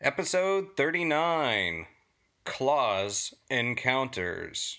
Episode 39 Claws Encounters.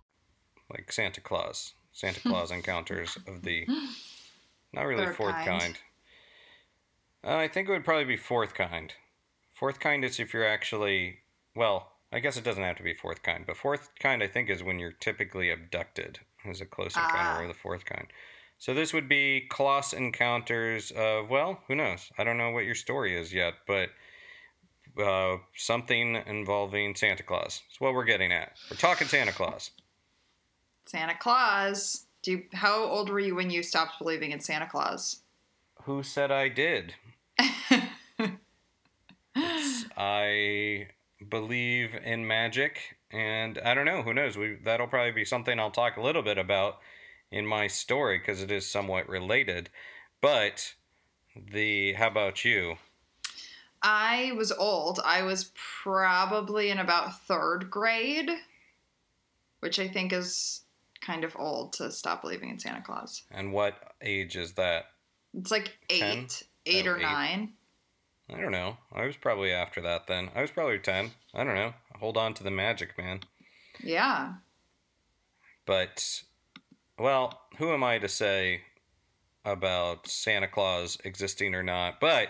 Like Santa Claus. Santa Claus encounters of the. Not really Third fourth kind. kind. Uh, I think it would probably be fourth kind. Fourth kind is if you're actually. Well, I guess it doesn't have to be fourth kind, but fourth kind I think is when you're typically abducted, is a close encounter Ah. or the fourth kind. So this would be close encounters of, well, who knows? I don't know what your story is yet, but uh, something involving Santa Claus. That's what we're getting at. We're talking Santa Claus. Santa Claus. Do you, how old were you when you stopped believing in Santa Claus? Who said I did? I believe in magic, and I don't know. Who knows? We that'll probably be something I'll talk a little bit about in my story because it is somewhat related. But the how about you? I was old. I was probably in about third grade, which I think is kind of old to stop believing in Santa Claus. And what age is that? It's like eight, Ten? eight Oh, or eight. nine. I don't know. I was probably after that then. I was probably ten. I don't know. Hold on to the magic, man. Yeah. But, well, who am I to say about Santa Claus existing or not? But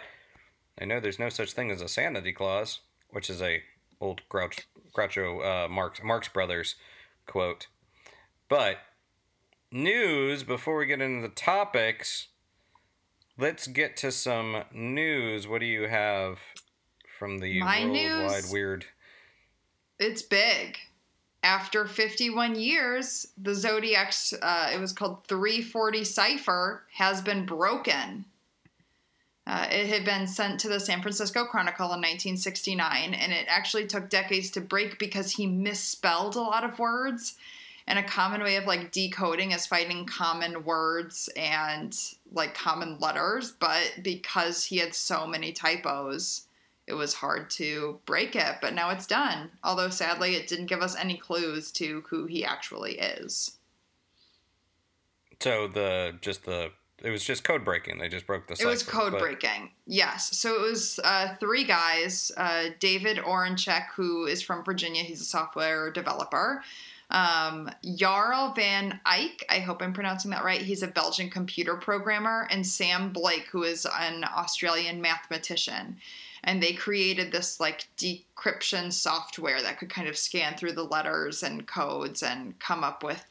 I know there's no such thing as a Sanity Claus, which is a old Grouch, Groucho uh, Marx Marx Brothers quote. But news before we get into the topics. Let's get to some news. What do you have from the My worldwide news? weird? It's big. After 51 years, the Zodiac's, uh, it was called 340 Cipher, has been broken. Uh, it had been sent to the San Francisco Chronicle in 1969, and it actually took decades to break because he misspelled a lot of words. And a common way of like decoding is finding common words and like common letters, but because he had so many typos, it was hard to break it, but now it's done. Although sadly, it didn't give us any clues to who he actually is. So the just the it was just code breaking. They just broke the. It was code but- breaking. Yes. So it was uh, three guys uh, David Oranchak, who is from Virginia, he's a software developer. Um, Jarl Van Eycke, I hope I'm pronouncing that right. He's a Belgian computer programmer, and Sam Blake, who is an Australian mathematician. And they created this like decryption software that could kind of scan through the letters and codes and come up with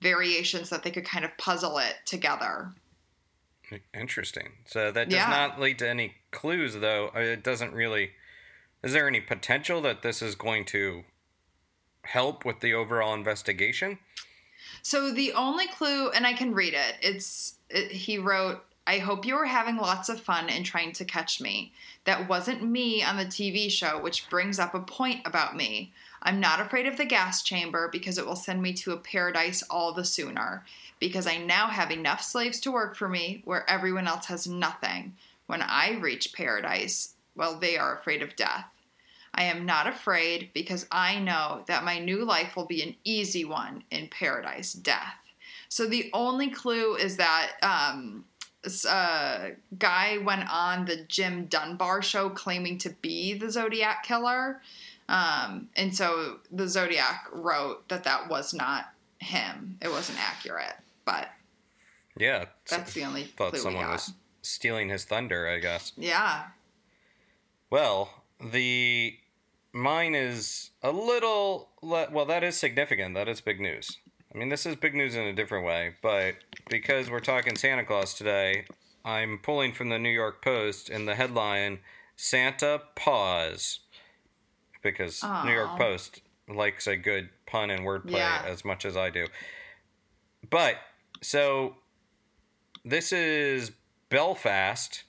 variations that they could kind of puzzle it together. Interesting. So that does Yeah. not lead to any clues, though. Uh, It doesn't really. Is there any potential that this is going to help with the overall investigation? So the only clue, and I can read it. It's it, he wrote, "I hope you are having lots of fun and trying to catch me. That wasn't me on the TV show, which brings up a point about me. I'm not afraid of the gas chamber because it will send me to a paradise all the sooner. Because I now have enough slaves to work for me, where everyone else has nothing. When I reach paradise, well, they are afraid of death." I am not afraid because I know that my new life will be an easy one in paradise death. So the only clue is that um, this uh, guy went on the Jim Dunbar show claiming to be the Zodiac killer. Um, and so the Zodiac wrote that that was not him. It wasn't accurate. But Yeah. that's the only Thought clue we someone got. was stealing his thunder, I guess. Yeah. Well, the mine is a little le- well. That is significant. That is big news. I mean, this is big news in a different way, but because we're talking Santa Claus today, I'm pulling from the New York Post in the headline "Santa Pause," because New York Post likes a good pun and wordplay Yeah. as much as I do. But so this is Belfast,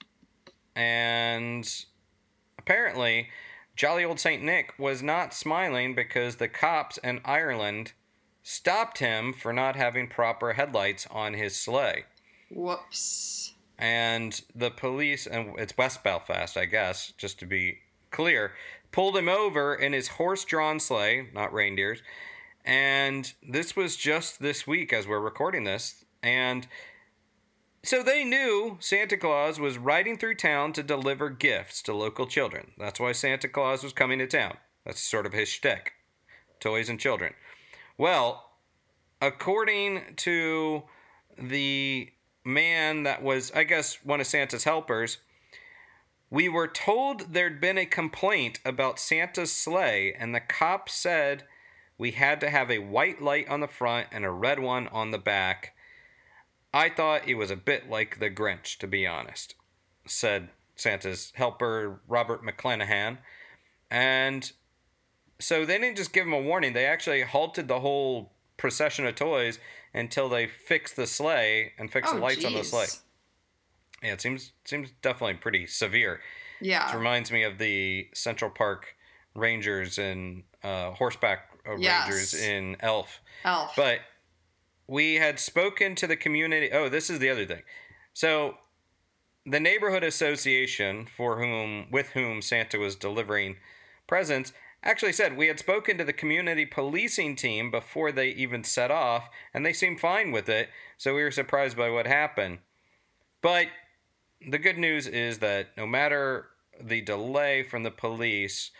and apparently, jolly old Saint Nick was not smiling because the cops in Ireland stopped him for not having proper headlights on his sleigh. Whoops. And the police, and it's West Belfast, I guess, just to be clear, pulled him over in his horse drawn sleigh, not reindeers. And this was just this week as we're recording this. And so they knew Santa Claus was riding through town to deliver gifts to local children. That's why Santa Claus was coming to town. That's sort of his shtick toys and children. Well, according to the man that was, I guess, one of Santa's helpers, we were told there'd been a complaint about Santa's sleigh, and the cop said we had to have a white light on the front and a red one on the back. I thought it was a bit like the Grinch, to be honest, said Santa's helper, Robert McClanahan. And so they didn't just give him a warning, they actually halted the whole procession of toys until they fixed the sleigh and fixed Oh, the lights on the sleigh. Yeah, it seems seems definitely pretty severe. Yeah, it reminds me of the Central Park Rangers and uh, horseback uh, Yes. Rangers in Elf. Elf. But we had spoken to the community. Oh, this is the other thing. So the neighborhood association for whom with whom Santa was delivering presents actually said we had spoken to the community policing team before they even set off and they seemed fine with it so we were surprised by what happened but the good news is that no matter the delay from the police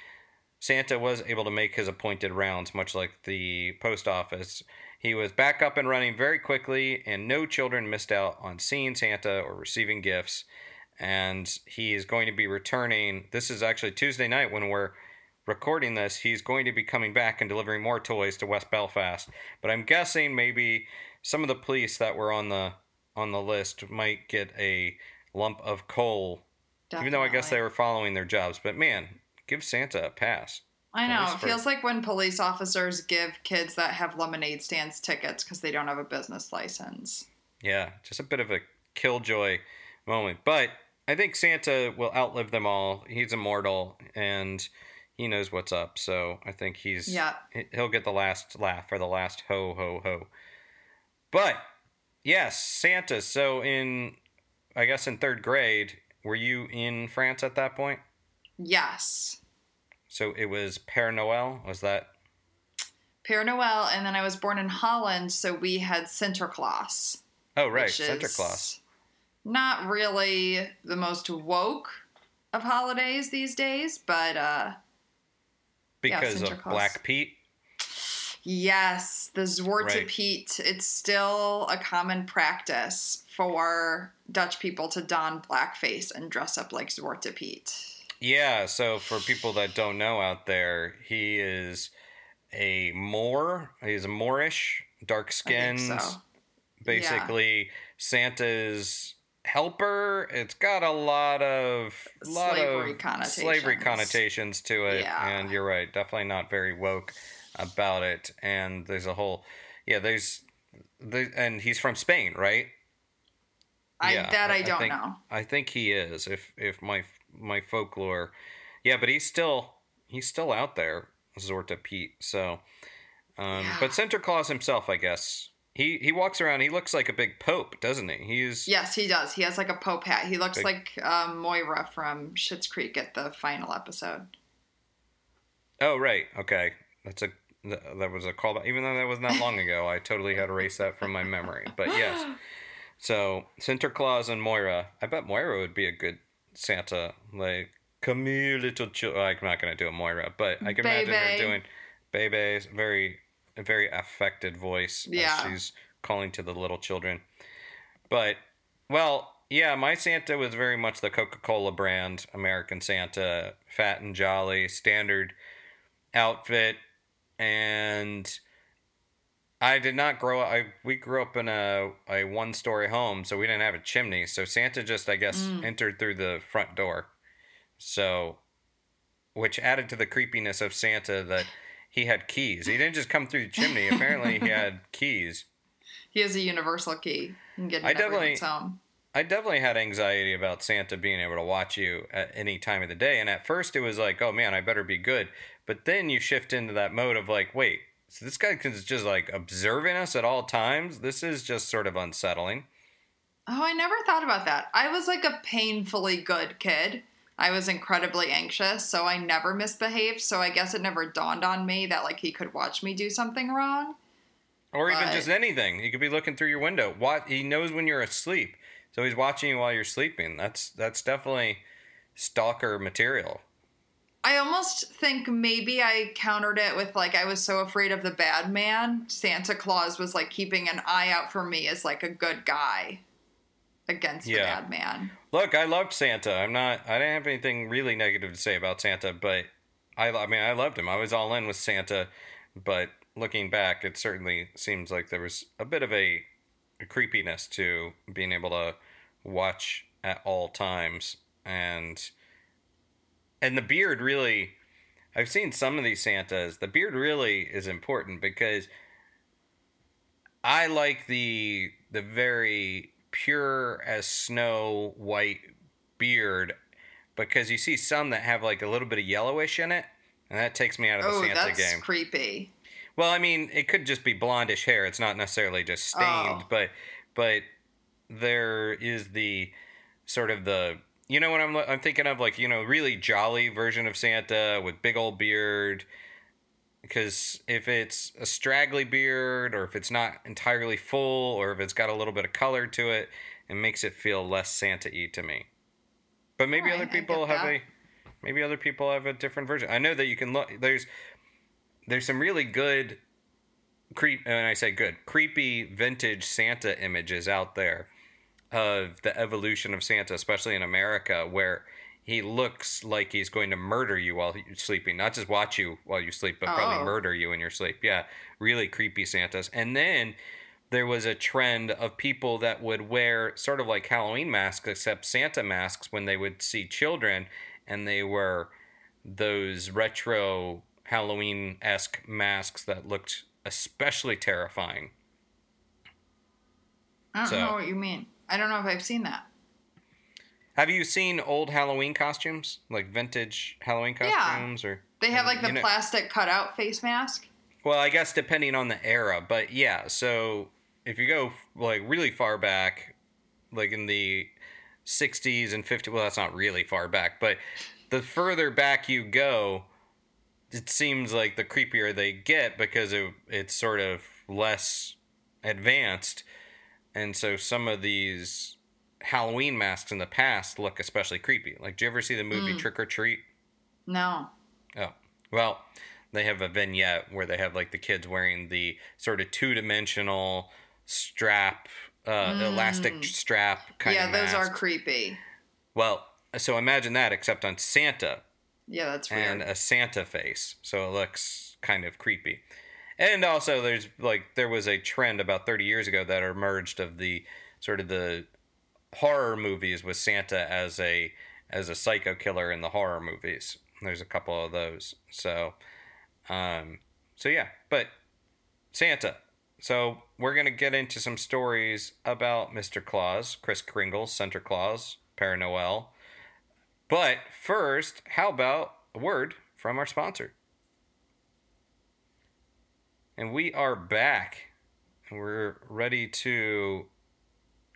Santa was able to make his appointed rounds, much like the post office. He was back up and running very quickly, and no children missed out on seeing Santa or receiving gifts. And he is going to be returning. This is actually Tuesday night when we're recording this. He's going to be coming back and delivering more toys to West Belfast. But I'm guessing maybe some of the police that were on the on the list might get a lump of coal even though I guess they were following their jobs. But man, give Santa a pass. I know. It for- feels like when police officers give kids that have lemonade stands tickets because they don't have a business license. Yeah, just a bit of a killjoy moment. But I think Santa will outlive them all. He's immortal and he knows what's up. So I think he's Yeah. he'll get the last laugh or the last ho ho ho. But yes, Santa. So in I guess in third grade, were you in France at that point? Yes. So it was Père Noël. Was that Père Noel, and then I was born in Holland, so we had Sinterklaas. Oh right, is Not really the most woke of holidays these days, but uh Because Santa of. Black Pete. yes, the Zwarte Right. Piet, it's still a common practice for Dutch people to don blackface and dress up like Zwarte Piet. Yeah, so for people that don't know out there, he is a Moor. He's a Moorish, dark I skinned, so. basically Santa's helper. It's got a lot of lot Slavery of slavery connotations. connotations to it, Yeah. and you're right, definitely not very woke about it. And there's a whole, yeah, there's, the, and he's from Spain, right? I Yeah, that I don't think, know. I think he is. If if my my folklore, yeah, but he's still he's still out there, Zorta Pete. So, um, Yeah. but Santa Claus himself, I guess he he walks around. He looks like a big pope, doesn't he? He's Yes, he does. He has like a pope hat. He looks Big- like um, Moira from Schitt's Creek at the final episode. Oh right, okay. That's a that was a callback. Even though that was not long ago, I totally had erased that from my memory. But yes, so Sinterklaas and Moira. I bet Moira would be a good Santa. Like, come here, little child. I'm not gonna do a Moira, but I can imagine her doing Bebe's very, very affected voice. Yeah. she's calling to the little children. But well, yeah, my Santa was very much the Coca-Cola brand, American Santa, fat and jolly, standard outfit, and I did not grow up. I we grew up in a a one story home, so we didn't have a chimney. So Santa just, I guess, mm. entered through the front door. So, which added to the creepiness of Santa that he had keys. He didn't just come through the chimney. Apparently, he had keys. He has a universal key. Can get I definitely- home. I definitely had anxiety about Santa being able to watch you at any time of the day. And at first, it was like, oh man, I better be good. But then you shift into that mode of like, wait, so this guy is just like observing us at all times. This is just sort of unsettling. Oh, I never thought about that. I was like a painfully good kid. I was incredibly anxious, so I never misbehaved. So I guess it never dawned on me that like he could watch me do something wrong. Or even just anything. He could be looking through your window. What he knows when you're asleep. So he's watching you while you're sleeping. That's that's definitely stalker material. I almost think maybe I countered it with like I was so afraid of the bad man. Santa Claus was like keeping an eye out for me as like a good guy against the Yeah. bad man. Look, I loved Santa. I'm not. I didn't have anything really negative to say about Santa, but I. I mean, I loved him. I was all in with Santa, but looking back, it certainly seems like there was a bit of a, a creepiness to being able to watch at all times, and and the beard really. I've seen some of these Santas. The beard really is important because I like the the very pure as snow white beard because you see some that have like a little bit of yellowish in it, and that takes me out of the Oh, Santa that's game. creepy. Well, I mean, it could just be blondish hair. It's not necessarily just stained, Oh. but but there is the sort of the you know what I'm I'm thinking of like you know really jolly version of Santa with big old beard. Because if it's a straggly beard, or if it's not entirely full, or if it's got a little bit of color to it, it makes it feel less Santa-y to me. But maybe Alright, other people have that. a maybe other people have a different version. I know that you can look. There's there's some really good creep and I say good creepy vintage Santa images out there of the evolution of Santa, especially in America, where he looks like he's going to murder you while you're sleeping, not just watch you while you sleep, but probably Oh. murder you in your sleep. Yeah, really creepy Santas. And then there was a trend of people that would wear sort of like Halloween masks, except Santa masks when they would see children, and they were those retro Halloween esque masks that looked especially terrifying. I don't So- know what you mean. I don't know if I've seen that. Have you seen old Halloween costumes, like vintage Halloween Yeah. costumes, or They have like the you know- plastic cutout face mask. Well, I guess depending on the era, but yeah. So if you go like really far back, like in the '60s and '50s, well, that's not really far back, but the further back you go, it seems like the creepier they get because it, it's sort of less advanced, and so some of these Halloween masks in the past look especially creepy. Like, do you ever see the movie Trick or Treat? No. Oh, well, they have a vignette where they have like the kids wearing the sort of two dimensional strap, uh, elastic strap kind Mm. yeah, of those are creepy. well, so imagine that except on Santa Yeah, that's weird. and a Santa face. So it looks kind of creepy. And also there's like there was a trend about 30 years ago that emerged of the sort of the horror movies with Santa as a as a psycho killer in the horror movies. There's a couple of those. So um so yeah, but Santa. So we're going to get into some stories about Mr. Claus, Kris Kringle, Santa Claus, Père Noel. But first, how about a word from our sponsor? And we are back. We're ready to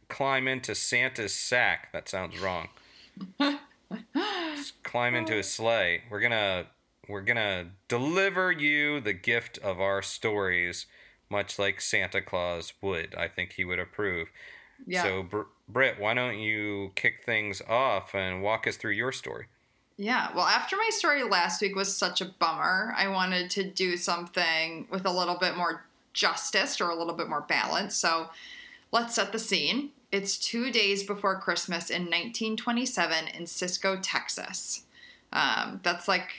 climb into Santa's sack. That sounds wrong. Climb into his sleigh. We're going to we're gonna deliver you the gift of our stories, much like Santa Claus would. I think he would approve. Yeah. So, Br- Britt, why don't you kick things off and walk us through your story? Yeah, well, after my story last week was such a bummer, I wanted to do something with a little bit more justice or a little bit more balance. So let's set the scene. It's two days before Christmas in 1927 in Cisco, Texas. Um, that's like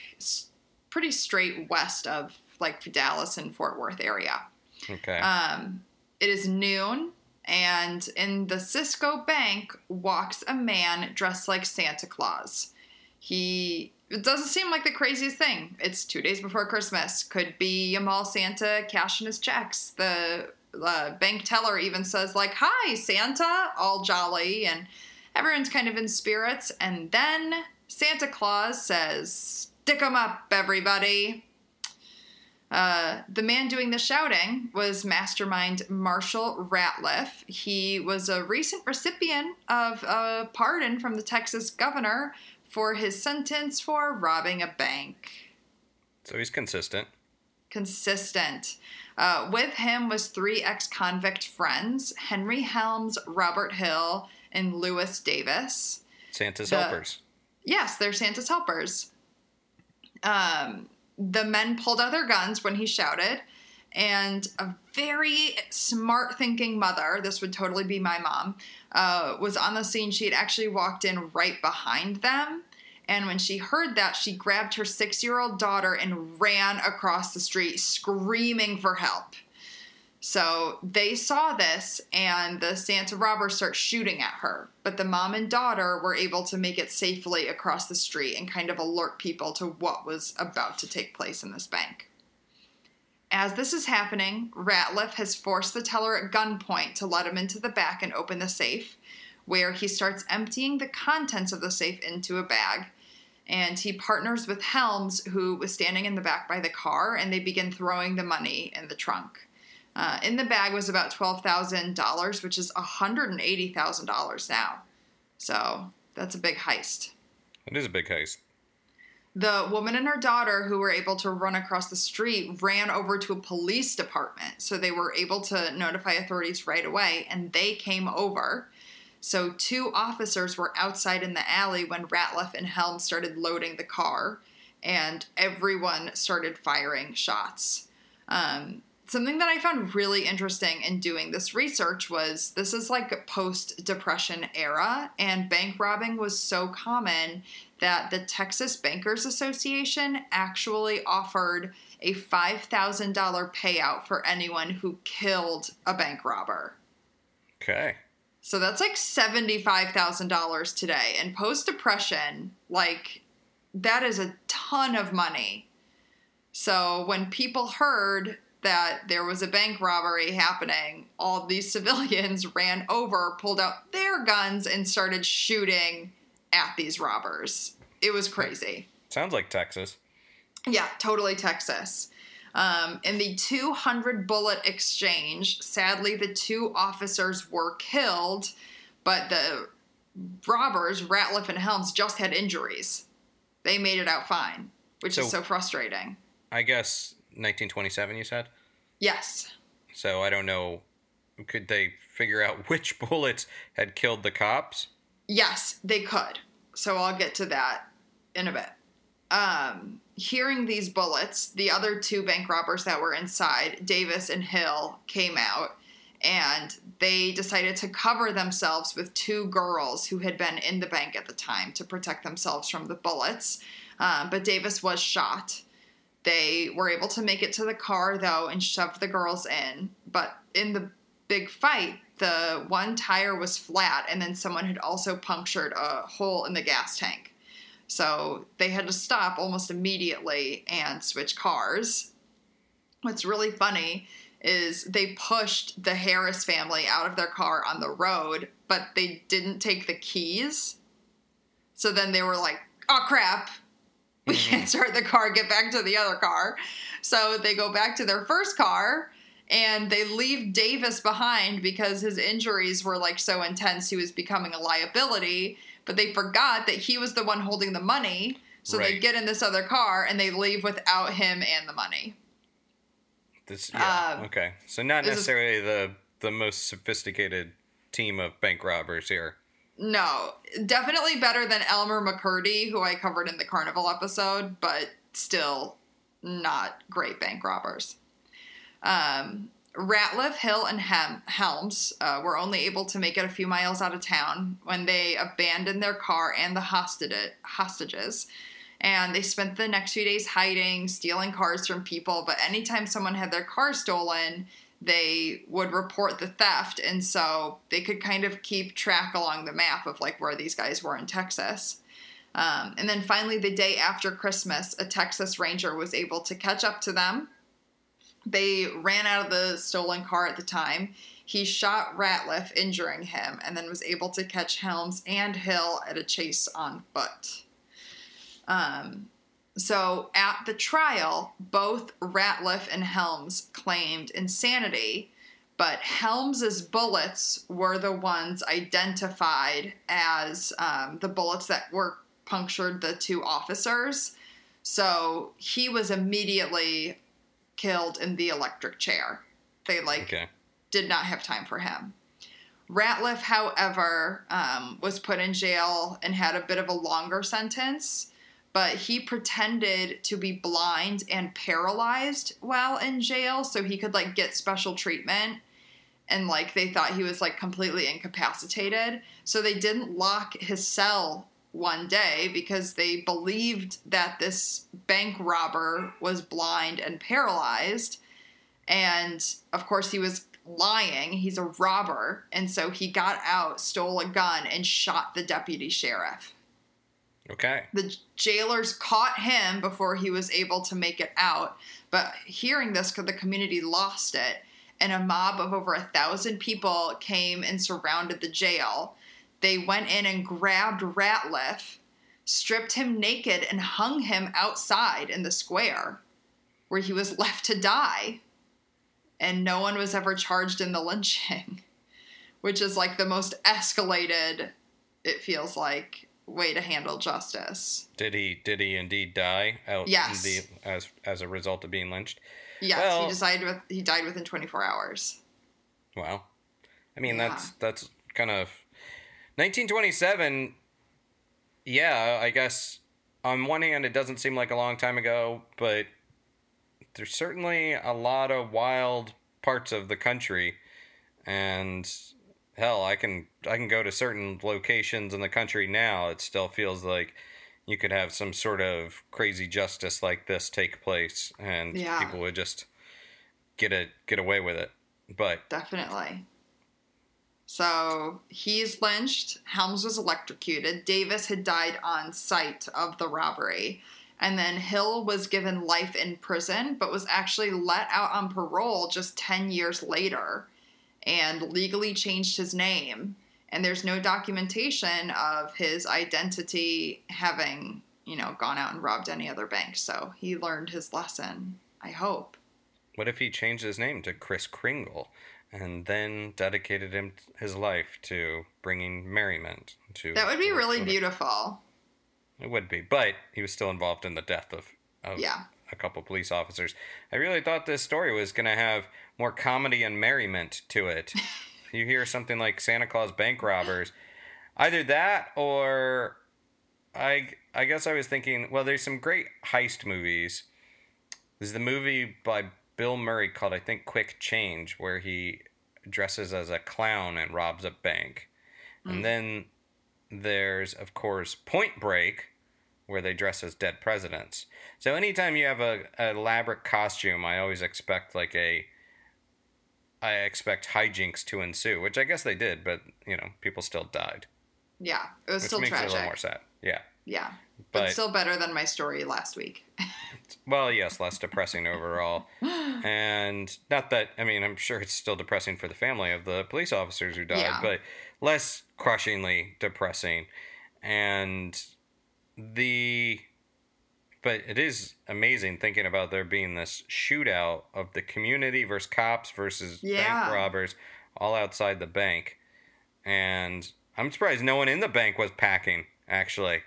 pretty straight west of like Dallas and Fort Worth area. Okay. Um, it is noon, and in the Cisco Bank walks a man dressed like Santa Claus. He it doesn't seem like the craziest thing. It's two days before Christmas. Could be a mall Santa cashing his checks. The uh, bank teller even says like, "Hi, Santa," all jolly, and everyone's kind of in spirits. And then Santa Claus says, "Stick 'em up, everybody." Uh, the man doing the shouting was mastermind Marshall Ratliff. He was a recent recipient of a pardon from the Texas governor for his sentence for robbing a bank. so he's consistent. Consistent. Uh, with him was three ex-convict friends: Henry Helms, Robert Hill, and Lewis Davis. Santa's The- helpers. Yes, they're Santa's helpers. Um, the men pulled out their guns when he shouted, and a very smart thinking mother, this would totally be my mom, uh, was on the scene. She had actually walked in right behind them. And when she heard that, she grabbed her six year old daughter and ran across the street screaming for help. So they saw this, and the Santa robbers start shooting at her. But the mom and daughter were able to make it safely across the street and kind of alert people to what was about to take place in this bank. As this is happening, Ratliff has forced the teller at gunpoint to let him into the back and open the safe, where he starts emptying the contents of the safe into a bag. And he partners with Helms, who was standing in the back by the car, and they begin throwing the money in the trunk. Uh, in the bag was about $12,000, which is $180,000 now. So that's a big heist. It is a big heist. The woman and her daughter, who were able to run across the street, ran over to a police department. So they were able to notify authorities right away, and they came over. So two officers were outside in the alley when Ratliff and Helm started loading the car, and everyone started firing shots. Um, something that I found really interesting in doing this research was this is like post depression era, and bank robbing was so common that the Texas Bankers Association actually offered a $5,000 payout for anyone who killed a bank robber. Okay. So that's like $75,000 today. And post depression, like, that is a ton of money. So when people heard that there was a bank robbery happening, all these civilians ran over, pulled out their guns, and started shooting at these robbers. It was crazy. Sounds like Texas. Yeah, totally Texas. Um, in the 200 bullet exchange, sadly, the two officers were killed, but the robbers, Ratliff and Helms, just had injuries. They made it out fine, which is So- so frustrating. I guess 1927, you said? Yes. So I don't know. Could they figure out which bullets had killed the cops? Yes, they could. So I'll get to that in a bit. Um, hearing these bullets, the other two bank robbers that were inside, Davis and Hill, came out and they decided to cover themselves with two girls who had been in the bank at the time to protect themselves from the bullets. Um, but Davis was shot. They were able to make it to the car though and shoved the girls in. But in the big fight, the one tire was flat and then someone had also punctured a hole in the gas tank. So they had to stop almost immediately and switch cars. What's really funny is they pushed the Harris family out of their car on the road, but they didn't take the keys. So then they were like, oh crap, we mm-hmm. can't start the car, get back to the other car. So they go back to their first car and they leave Davis behind because his injuries were like so intense he was becoming a liability. But they forgot that he was the one holding the money. So they get in this other car and they leave without him and the money. This, yeah. Um, okay. So not this is- necessarily the the most sophisticated team of bank robbers here. No, definitely better than Elmer McCurdy, who I covered in the Carnival episode, but still not great bank robbers. Um, Ratliff, Hill, and Hem- Helms uh, were only able to make it a few miles out of town when they abandoned their car and the hostage- hostages. And they spent the next few days hiding, stealing cars from people. But anytime someone had their car stolen, they would report the theft. And so they could kind of keep track along the map of like where these guys were in Texas. Um, and then finally, the day after Christmas, a Texas Ranger was able to catch up to them. They ran out of the stolen car at the time. He shot Ratliff, injuring him, and then was able to catch Helms and Hill at a chase on foot. Um, so at the trial, both Ratliff and Helms claimed insanity, but Helms's bullets were the ones identified as um, the bullets that were punctured the two officers. So he was immediately killed in the electric chair. They like Okay. did not have time for him. Ratliff, however, um, was put in jail and had a bit of a longer sentence, but he pretended to be blind and paralyzed while in jail so he could like get special treatment. And like they thought he was like completely incapacitated. So they didn't lock his cell one day because they believed that this bank robber was blind and paralyzed. And of course, he was lying. He's a robber. And so he got out, stole a gun, and shot the deputy sheriff. Okay. The jailers caught him before he was able to make it out. But hearing this, the community lost it. And a mob of over a thousand people came and surrounded the jail. They went in and grabbed Ratliff, stripped him naked, and hung him outside in the square where he was left to die. And no one was ever charged in the lynching, which is like the most escalated, it feels like, way to handle justice. Did he did he indeed die out Yes. the as as a result of being lynched? Yes, Well- he decided with he died within 24 hours. Wow. I mean Yeah. that's that's kind of 1927 yeah, I guess on one hand it doesn't seem like a long time ago, but there's certainly a lot of wild parts of the country and hell, I can I can go to certain locations in the country now. It still feels like you could have some sort of crazy justice like this take place and Yeah. people would just get it get away with it. But Definitely. So he's lynched. Helms was electrocuted. Davis had died on site of the robbery. And then Hill was given life in prison, but was actually let out on parole just 10 years later and legally changed his name. And there's no documentation of his identity having, you know, gone out and robbed any other bank. So he learned his lesson, I hope. What if he changed his name to Kris Kringle and then dedicated him his life to bringing merriment to That would be really beautiful. It would be, but he was still involved in the death of, of Yeah. a couple police officers. I really thought this story was going to have more comedy and merriment to it. you hear something like Santa Claus bank robbers, either that or I I guess I was thinking, well, there's some great heist movies. There's the movie by Bill Murray called I think Quick Change where he dresses as a clown and robs a bank. And hmm. then there's of course Point Break where they dress as dead presidents. So anytime you have a, a elaborate costume, I always expect like a I expect hijinks to ensue, which I guess they did, but you know, people still died. Yeah, it was Which still makes it a little tragic. more sad. Yeah. Yeah, but, But- still better than my story last week. Well, yes, less depressing overall. And not that, I mean, I'm sure it's still depressing for the family of the police officers who died, Yeah. but less crushingly depressing. And the. But it is amazing thinking about there being this shootout of the community versus cops versus Yeah. bank robbers all outside the bank. And I'm surprised no one in the bank was packing, actually.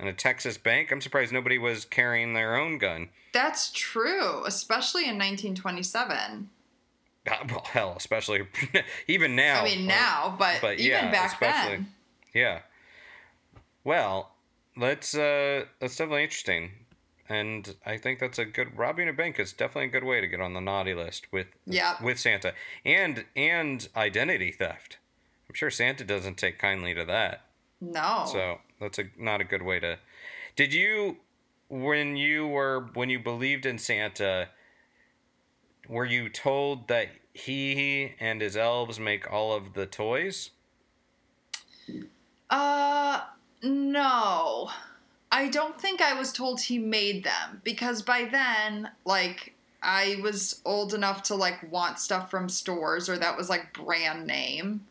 In a Texas bank. I'm surprised nobody was carrying their own gun. That's true, especially in 1927. Uh, Well, hell, especially even now. I mean, now, but, but even yeah, back then. Yeah. Well, let's uh that's definitely interesting. And I think that's a good robbing a bank is definitely a good way to get on the naughty list with Yep. with Santa. And and identity theft. I'm sure Santa doesn't take kindly to that. No. So that's a not a good way to Did you when you were when you believed in Santa were you told that he and his elves make all of the toys? Uh, no. I don't think I was told he made them because by then, like, I was old enough to like want stuff from stores or that was like brand name.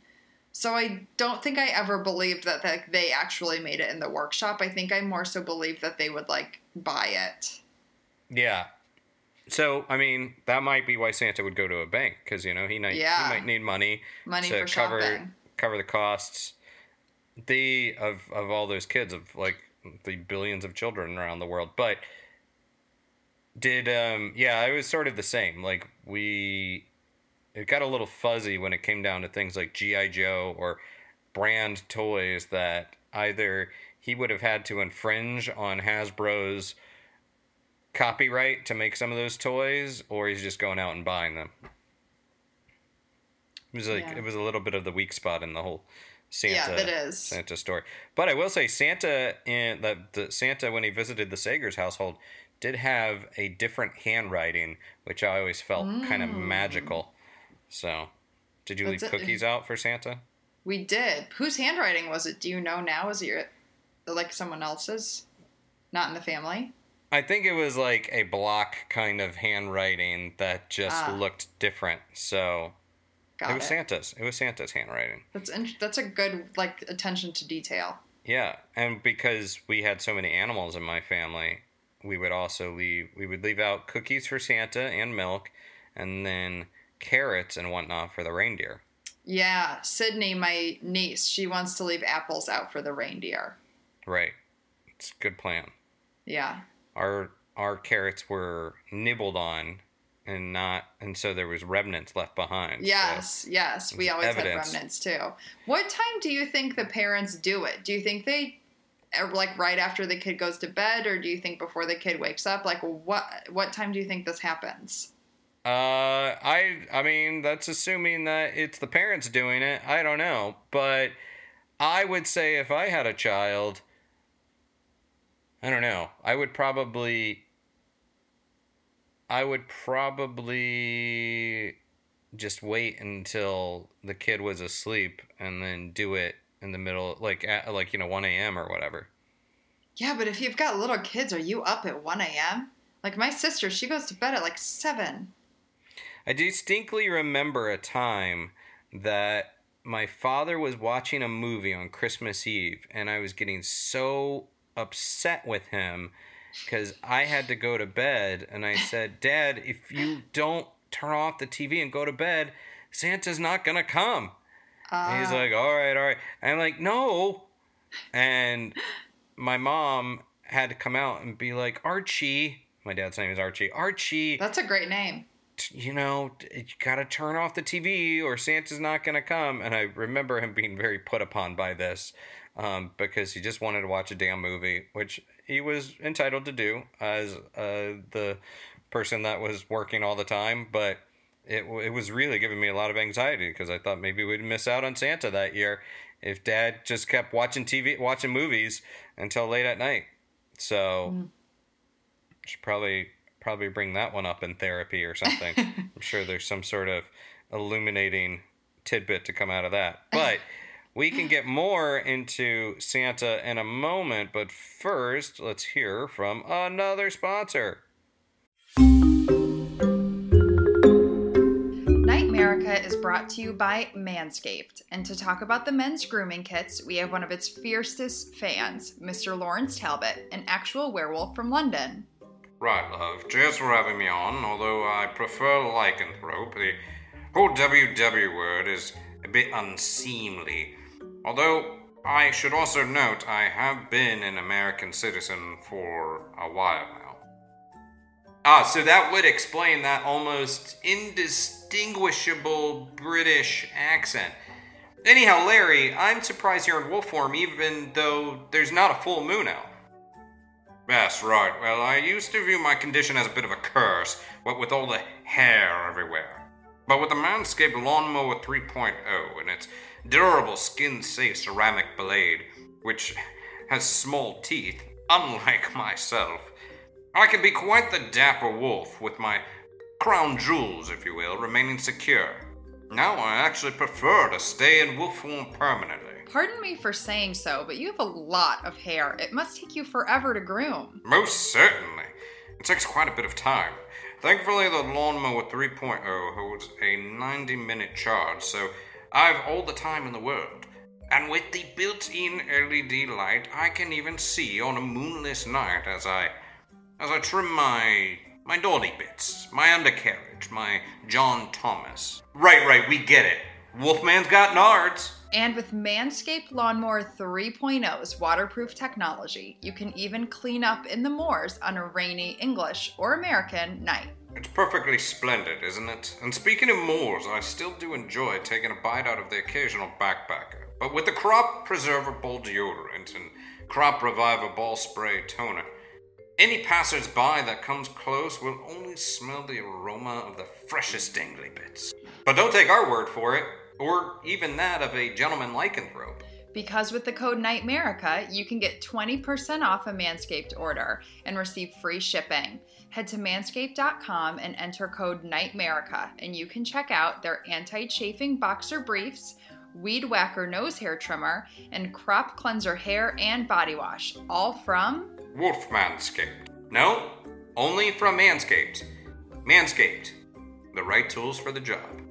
So I don't think I ever believed that like, they actually made it in the workshop. I think I more so believed that they would like buy it. Yeah. So I mean, that might be why Santa would go to a bank because you know he might Yeah. he might need money Money to for cover shopping. cover the costs. The of of all those kids of like the billions of children around the world, but did um yeah I was sort of the same like we it got a little fuzzy when it came down to things like GI Joe or brand toys that either he would have had to infringe on Hasbro's copyright to make some of those toys, or he's just going out and buying them. It was like Yeah. it was a little bit of the weak spot in the whole Santa Yeah. Santa story. But I will say Santa in that the Santa when he visited the Sagers household did have a different handwriting, which I always felt kind of mm. magical. So, did you. That's leave it. cookies out for Santa? We did. Whose handwriting was it? Do you know now? Is it your, like someone else's? Not in the family? I think it was like a block kind of handwriting that just Ah. looked different. So Got it was it. Santa's. It was Santa's handwriting. That's in- that's a good like attention to detail. Yeah, and because we had so many animals in my family, we would also leave. We would leave out cookies for Santa and milk, and then carrots and whatnot for the reindeer. Yeah, Sydney, my niece, she wants to leave apples out for the reindeer. Right. It's a good plan. Yeah. Our our carrots were nibbled on, and not, and so there was remnants left behind. so- Yes, yes. We always evidence. had remnants too. What time do you think the parents do it? Do you think they uh, like right after the kid goes to bed or do you think before the kid wakes up? Like what what time do you think this happens? Uh, I I mean that's assuming that it's the parents doing it. I don't know, but I would say if I had a child, I don't know. I would probably I would probably just wait until the kid was asleep and then do it in the middle like at like you know 1 a.m. or whatever. Yeah, but if you've got little kids, are you up at 1 a.m.? Like my sister, she goes to bed at like 7. I distinctly remember a time that my father was watching a movie on Christmas Eve, and I was getting so upset with him because I had to go to bed. And I said, Dad, if you don't turn off the TV and go to bed, Santa's not going to come. And he's Ah. like, all right, all right. And I'm like, no. And my mom had to come out and be like, Archie, my dad's name is Archie, Archie, That's a great name. You know, you gotta turn off the TV or Santa's not gonna come. And I remember him being very put upon by this um, because he just wanted to watch a damn movie, which he was entitled to do as uh, the person that was working all the time. But it, it was really giving me a lot of anxiety because I thought maybe we'd miss out on Santa that year if Dad just kept watching TV, watching movies until late at night. So should probably probably bring that one up in therapy or something. I'm sure there's some sort of illuminating tidbit to come out of that. But we can get more into Santa in a moment, but first, let's hear from another sponsor. Nightmerica is brought to you by Manscaped. And to talk about the men's grooming kits, we have one of its fiercest fans, Mr. Lawrence Talbot, an actual werewolf from London. Right, love. Cheers for having me on, although I prefer lycanthrope. The whole WW word is a bit unseemly. Although, I should also note I have been an American citizen for a while now. Ah, so that would explain that almost indistinguishable British accent. Anyhow, Larry, I'm surprised you're in wolf form even though there's not a full moon out. That's right. Well, I used to view my condition as a bit of a curse, what with all the hair everywhere. But with the Manscaped Lawnmower 3.0 and its durable skin safe ceramic blade, which has small teeth, unlike myself, I can be quite the dapper wolf with my crown jewels, if you will, remaining secure. Now I actually prefer to stay in wolf form permanently. Pardon me for saying so, but you have a lot of hair. It must take you forever to groom. Most certainly. It takes quite a bit of time. Thankfully, the Lawnmower 3.0 holds a 90 minute charge, so I've all the time in the world. And with the built in LED light, I can even see on a moonless night as I as I trim my my naughty bits, my undercarriage, my John Thomas. Right, right, we get it. Wolfman's got nards. And with Manscaped Lawnmower 3.0's waterproof technology, you can even clean up in the moors on a rainy English or American night. It's perfectly splendid, isn't it? And speaking of moors, I still do enjoy taking a bite out of the occasional backpacker. But with the Crop Preserver Ball Deodorant and Crop Reviver Ball Spray Toner, any passers-by that comes close will only smell the aroma of the freshest dangly bits. But don't take our word for it, or even that of a gentleman lycanthrope. Because with the code NIGHTMERICA, you can get 20% off a Manscaped order and receive free shipping. Head to manscaped.com and enter code NIGHTMERICA, and you can check out their anti chafing boxer briefs, weed whacker nose hair trimmer, and crop cleanser hair and body wash, all from Wolf Manscaped. No, only from Manscaped. Manscaped. The right tools for the job.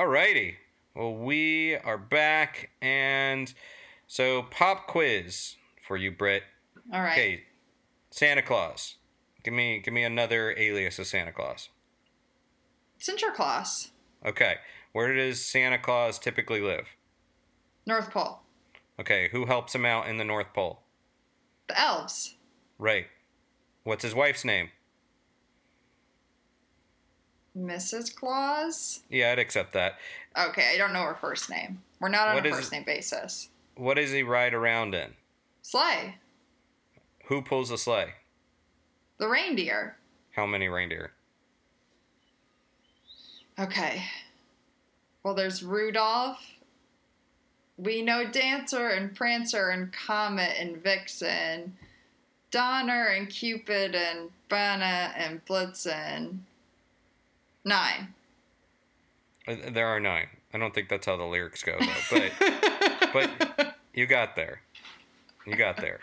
Alrighty. Well, we are back, and so pop quiz for you, Britt. All right. Okay, Santa Claus. Give me, give me another alias of Santa Claus. Sinterklaas, Okay, where does Santa Claus typically live? North Pole, Okay, who helps him out in the North Pole? the elves, Right. What's his wife's name? Mrs. Claus. Yeah, I'd accept that. Okay, I don't know her first name. We're not on What a is- first name basis. What does he ride around in? Sleigh, Who pulls the sleigh? the reindeer. How many reindeer? Okay. Well, there's Rudolph. We know Dancer and Prancer and Comet and Vixen. Donner and Cupid and Banna and Blitzen. Nine. Uh, There are nine. I don't think that's how the lyrics go, though. But but you got there. You got there.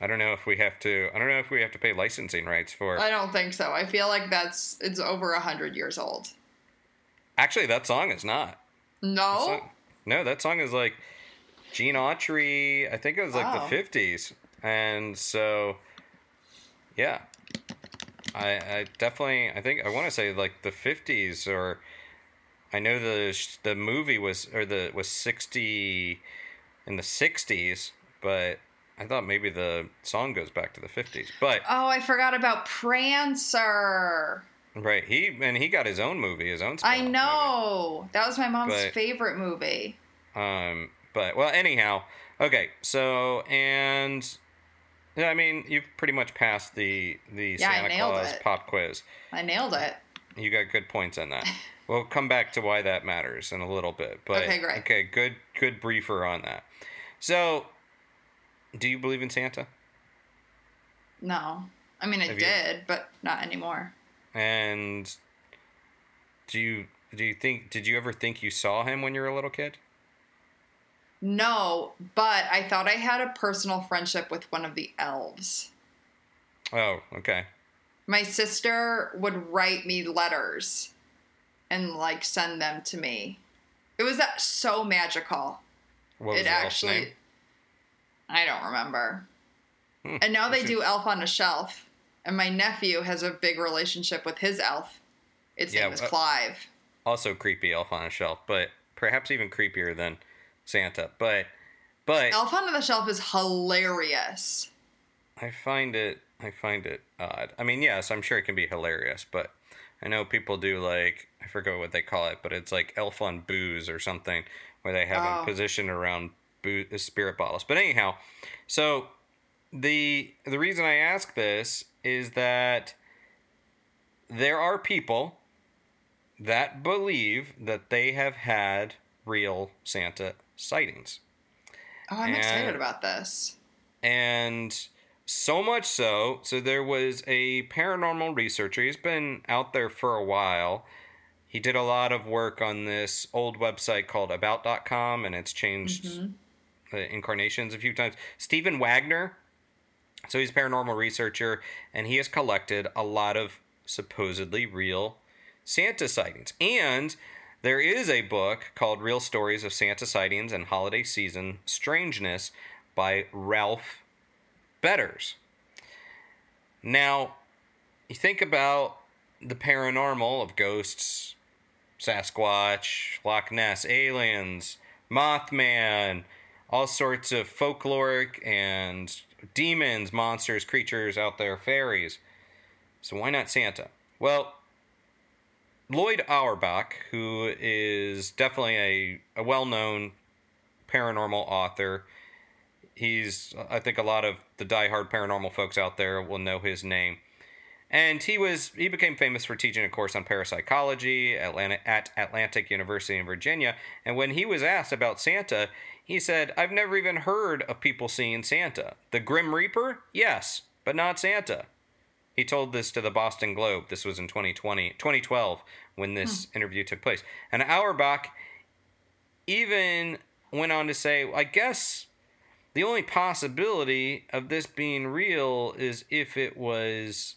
I don't know if we have to. I don't know if we have to pay licensing rights for. I don't think so. I feel like that's it's over a hundred years old. Actually, that song is not. No. Song- no, that song is like Gene Autry. I think it was like Wow. the fifties, and so yeah, I, I definitely. I think I want to say like the fifties, or I know the the movie was or the was sixty in the sixties, but I thought maybe the song goes back to the fifties. But Oh, I forgot about Prancer. Right. He and he got his own movie, his own. I know. That was my mom's But- favorite movie. movie. Um. But well, anyhow. Okay. So and. Yeah, I mean, you've pretty much passed the the Yeah, Santa Claus it. pop quiz. I nailed it. You got good points on that. we'll come back to why that matters in a little bit. But Okay, great. Okay, good good briefer on that. So, do you believe in Santa? No. I mean, I Have you- did, but not anymore. And do you do you think did you ever think you saw him when you were a little kid? No, but I thought I had a personal friendship with one of the elves. Oh, okay. My sister would write me letters and like send them to me. It was that so magical. What was it the elf's actually name? I don't remember. Hmm, And now they do Elf on a Shelf, and my nephew has a big relationship with his elf. Its Yeah, name is uh, Clive. Also creepy elf on a shelf, but perhaps even creepier than Santa. But but Elf on the Shelf is hilarious. I find it I find it odd. I mean, yes, I'm sure it can be hilarious, but I know people do like I forget what they call it, but it's like elf on booze or something where they have Oh. him positioned around boo- uh, spirit bottles. But anyhow, so the the reason I ask this is that there are people that believe that they have had real Santa sightings. Oh, I'm excited about this. And so much so, so there was a paranormal researcher. He's been out there for a while. He did a lot of work on this old website called about.com and it's changed mm-hmm. the incarnations a few times. Stephen Wagner. So he's a paranormal researcher and he has collected a lot of supposedly real Santa sightings. And there is a book called Real Stories of Santa Sightings and Holiday Season Strangeness by Ralph Betters. Now, you think about the paranormal of ghosts, Sasquatch, Loch Ness, aliens, Mothman, all sorts of folkloric and demons, monsters, creatures out there, fairies. So why not Santa? Well, Lloyd Auerbach, who is definitely a, a well known paranormal author, he's, I think a lot of the diehard paranormal folks out there will know his name. And he was he became famous for teaching a course on parapsychology at Atlantic, at Atlantic University in Virginia. And when he was asked about Santa, he said, "I've never even heard of people seeing Santa. The Grim Reaper, yes, but not Santa." He told this to the Boston Globe. This was in 2020, 2012 when this hmm. interview took place. And Auerbach even went on to say, I guess the only possibility of this being real is if it was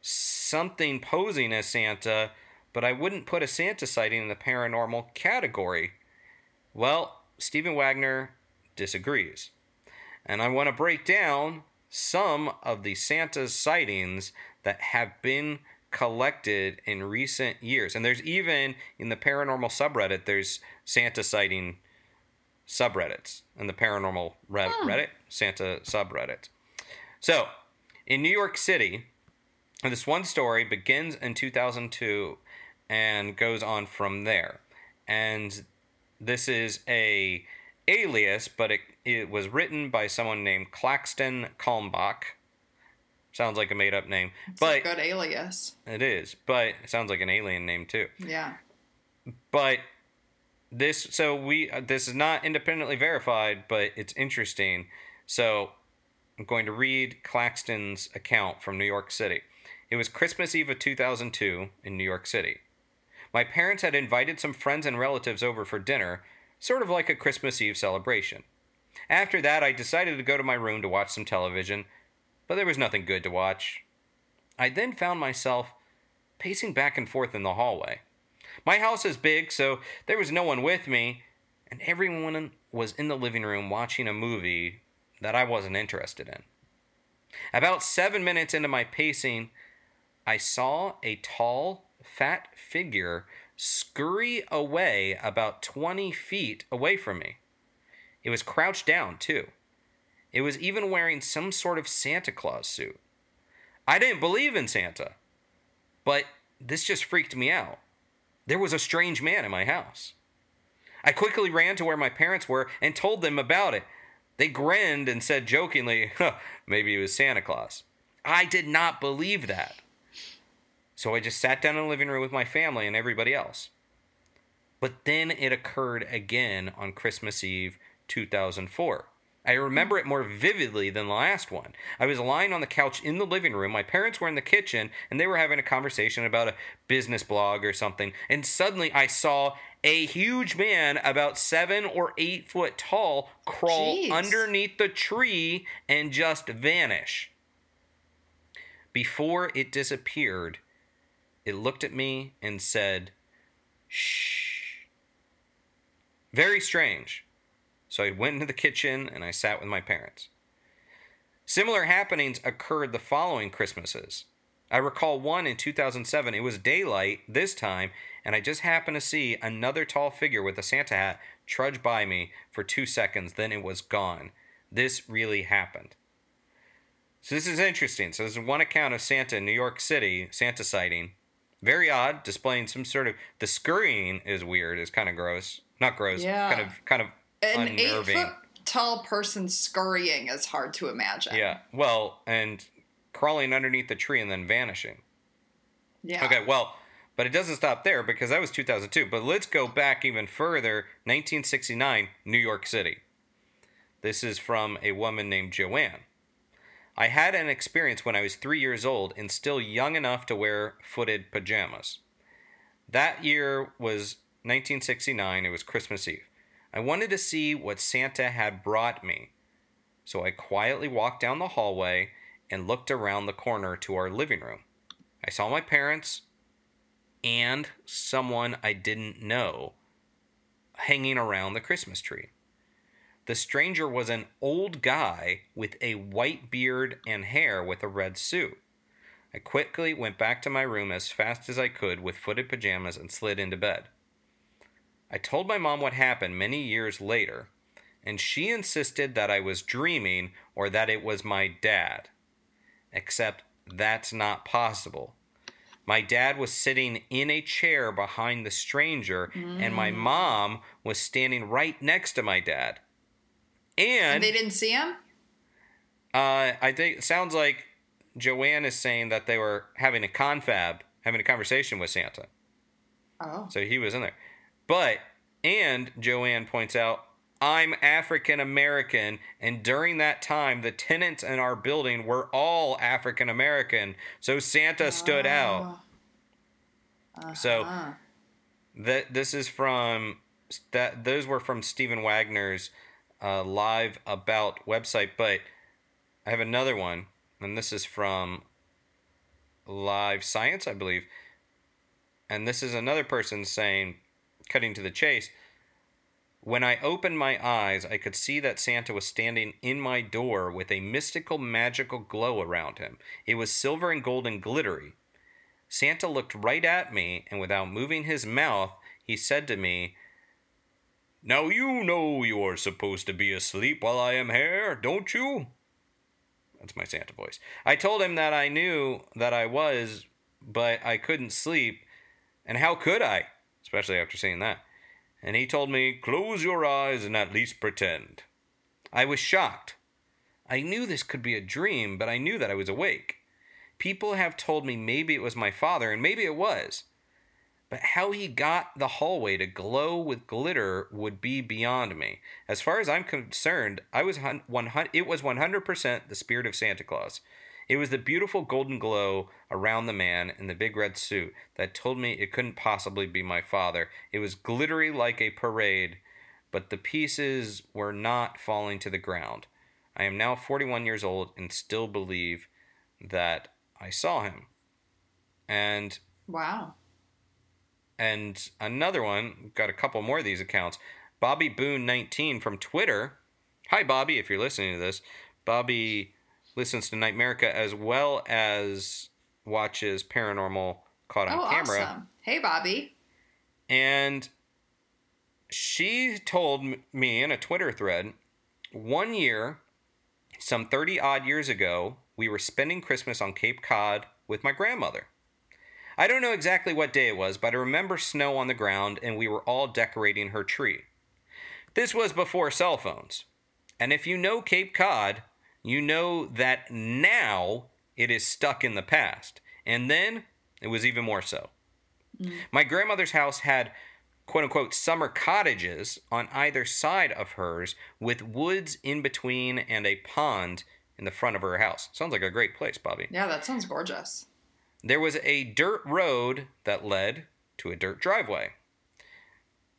something posing as Santa, but I wouldn't put a Santa sighting in the paranormal category. Well, Stephen Wagner disagrees. And I want to break down some of the Santa sightings that have been collected in recent years. And there's even in the paranormal subreddit, there's Santa sighting subreddits and the paranormal Red- hmm. Reddit, Santa subreddit. So, in New York City, this one story begins in 2002 and goes on from there. And this is a alias, but it, it was written by someone named Claxton Kalmbach. Sounds like a made up name, It's but a good alias. it is. But it sounds like an alien name too Yeah. but this so we uh, this is not independently verified but it's interesting so i'm going to read claxton's account from new york city it was christmas eve of 2002 in new york city my parents had invited some friends and relatives over for dinner sort of like a christmas eve celebration after that i decided to go to my room to watch some television but there was nothing good to watch i then found myself pacing back and forth in the hallway my house is big, so there was no one with me, and everyone was in the living room watching a movie that I wasn't interested in. About seven minutes into my pacing, I saw a tall, fat figure scurry away about 20 feet away from me. It was crouched down, too. It was even wearing some sort of Santa Claus suit. I didn't believe in Santa, but this just freaked me out. There was a strange man in my house. I quickly ran to where my parents were and told them about it. They grinned and said jokingly, huh, maybe it was Santa Claus. I did not believe that. So I just sat down in the living room with my family and everybody else. But then it occurred again on Christmas Eve 2004. I remember it more vividly than the last one. I was lying on the couch in the living room. My parents were in the kitchen and they were having a conversation about a business blog or something. And suddenly I saw a huge man, about seven or eight foot tall, crawl Jeez. underneath the tree and just vanish. Before it disappeared, it looked at me and said, Shh. Very strange. So I went into the kitchen and I sat with my parents. Similar happenings occurred the following Christmases. I recall one in 2007. It was daylight this time, and I just happened to see another tall figure with a Santa hat trudge by me for two seconds, then it was gone. This really happened. So this is interesting. So this is one account of Santa in New York City, Santa sighting. Very odd, displaying some sort of the scurrying is weird, is kind of gross. Not gross, Yeah. kind of kind of An eight foot tall person scurrying is hard to imagine. Yeah. Well, and crawling underneath the tree and then vanishing. Yeah. Okay, well, but it doesn't stop there because that was 2002. But let's go back even further 1969, New York City. This is from a woman named Joanne. I had an experience when I was three years old and still young enough to wear footed pajamas. That year was 1969, it was Christmas Eve. I wanted to see what Santa had brought me. So I quietly walked down the hallway and looked around the corner to our living room. I saw my parents and someone I didn't know hanging around the Christmas tree. The stranger was an old guy with a white beard and hair with a red suit. I quickly went back to my room as fast as I could with footed pajamas and slid into bed. I told my mom what happened many years later, and she insisted that I was dreaming or that it was my dad. Except that's not possible. My dad was sitting in a chair behind the stranger, and my mom was standing right next to my dad. And And they didn't see him? uh, I think it sounds like Joanne is saying that they were having a confab, having a conversation with Santa. Oh. So he was in there. But, and Joanne points out, I'm African American, and during that time, the tenants in our building were all African American, so Santa stood out. So, Uh-huh. that this is from that those were from Stephen Wagner's uh, LiveAbout website, but I have another one, and this is from Live Science, I believe. And this is another person saying, cutting to the chase, when I opened my eyes, I could see that Santa was standing in my door with a mystical, magical glow around him. It was silver and gold and glittery. Santa looked right at me, and without moving his mouth, he said to me, Now you know you are supposed to be asleep while I am here, don't you? That's my Santa voice. I told him that I knew that I was, but I couldn't sleep, and how could I? Especially after seeing that. And he told me, Close your eyes and at least pretend. I was shocked. I knew this could be a dream, but I knew that I was awake. People have told me maybe it was my father, and maybe it was. But how he got the hallway to glow with glitter would be beyond me. As far as I'm concerned, I was 100, it was 100% the spirit of Santa Claus. It was the beautiful golden glow around the man in the big red suit that told me it couldn't possibly be my father. It was glittery like a parade, but the pieces were not falling to the ground. I am now 41 years old and still believe that I saw him. And Wow. and another one, got a couple more of these accounts. Bobby Boone 19 from Twitter. Hi Bobby, if you're listening to this. Bobby listens to Nightmerica as well as watches Paranormal Caught on Oh, Camera. awesome. Hey, Bobby. And she told me in a Twitter thread one year, some 30 odd years ago, we were spending Christmas on Cape Cod with my grandmother. I don't know exactly what day it was, but I remember snow on the ground and we were all decorating her tree. This was before cell phones. And if you know Cape Cod, you know that now it is stuck in the past. And then it was even more so. Mm. My grandmother's house had quote unquote summer cottages on either side of hers with woods in between and a pond in the front of her house. Sounds like a great place, Bobby. Yeah, that sounds gorgeous. There was a dirt road that led to a dirt driveway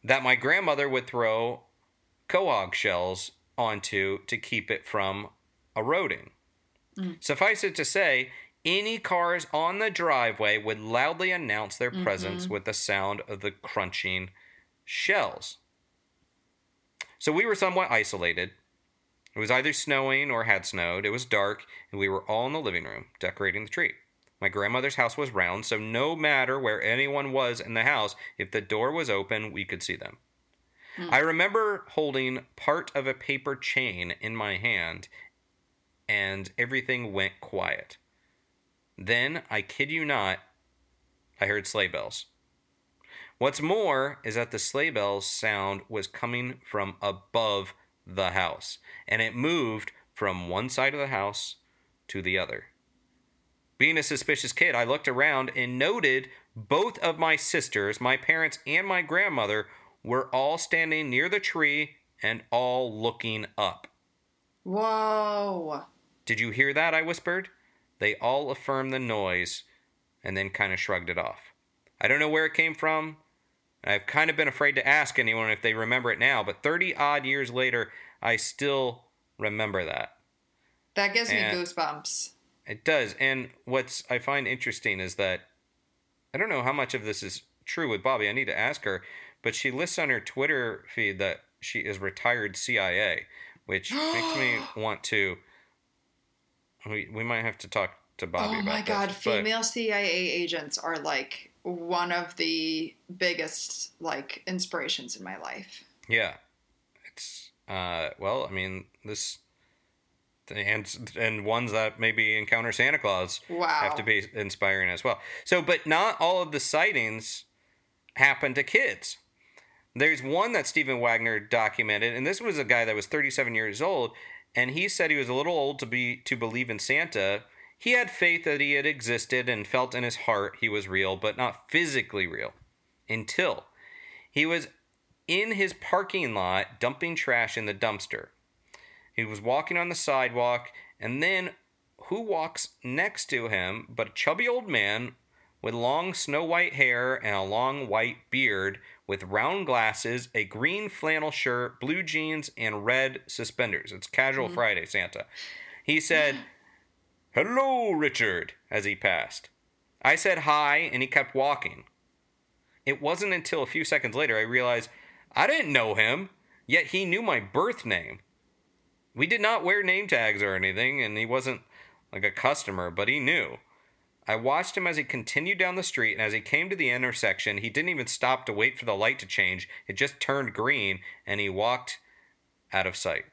that my grandmother would throw quahog shells onto to keep it from eroding. Mm. Suffice it to say, any cars on the driveway would loudly announce their mm-hmm. presence with the sound of the crunching shells. So we were somewhat isolated. It was either snowing or had snowed. It was dark, and we were all in the living room decorating the tree. My grandmother's house was round, so no matter where anyone was in the house, if the door was open, we could see them. Mm. I remember holding part of a paper chain in my hand, and everything went quiet. Then, I kid you not, I heard sleigh bells. What's more is that the sleigh bells sound was coming from above the house, and it moved from one side of the house to the other. Being a suspicious kid, I looked around and noted both of my sisters, my parents, and my grandmother were all standing near the tree and all looking up. Whoa. Did you hear that? I whispered. They all affirmed the noise and then kind of shrugged it off. I don't know where it came from. I've kind of been afraid to ask anyone if they remember it now, but 30 odd years later, I still remember that. That gives me goosebumps. It does. And what's I find interesting is that I don't know how much of this is true with Bobby. I need to ask her, but she lists on her Twitter feed that she is retired CIA, which makes me want to. We, we might have to talk to Bobby about it. oh my this, god, but- female CIA agents are like one of the biggest like inspirations in my life. Yeah, it's uh well, I mean this, and and ones that maybe encounter Santa Claus Wow. have to be inspiring as well. So, but not all of the sightings happen to kids. There's one that Stephen Wagner documented, and this was a guy that was 37 years old, and he said he was a little old to be to believe in Santa. He had faith that he had existed and felt in his heart he was real, but not physically real, until he was in his parking lot dumping trash in the dumpster. He was walking on the sidewalk, and then who walks next to him but a chubby old man with long snow white hair and a long white beard with round glasses, a green flannel shirt, blue jeans, and red suspenders. It's casual hmm. Friday, Santa. He said, Hello, Richard, as he passed. I said hi, and he kept walking. It wasn't until a few seconds later I realized I didn't know him, yet he knew my birth name. We did not wear name tags or anything, and he wasn't like a customer, but he knew. I watched him as he continued down the street, and as he came to the intersection, he didn't even stop to wait for the light to change. It just turned green, and he walked out of sight.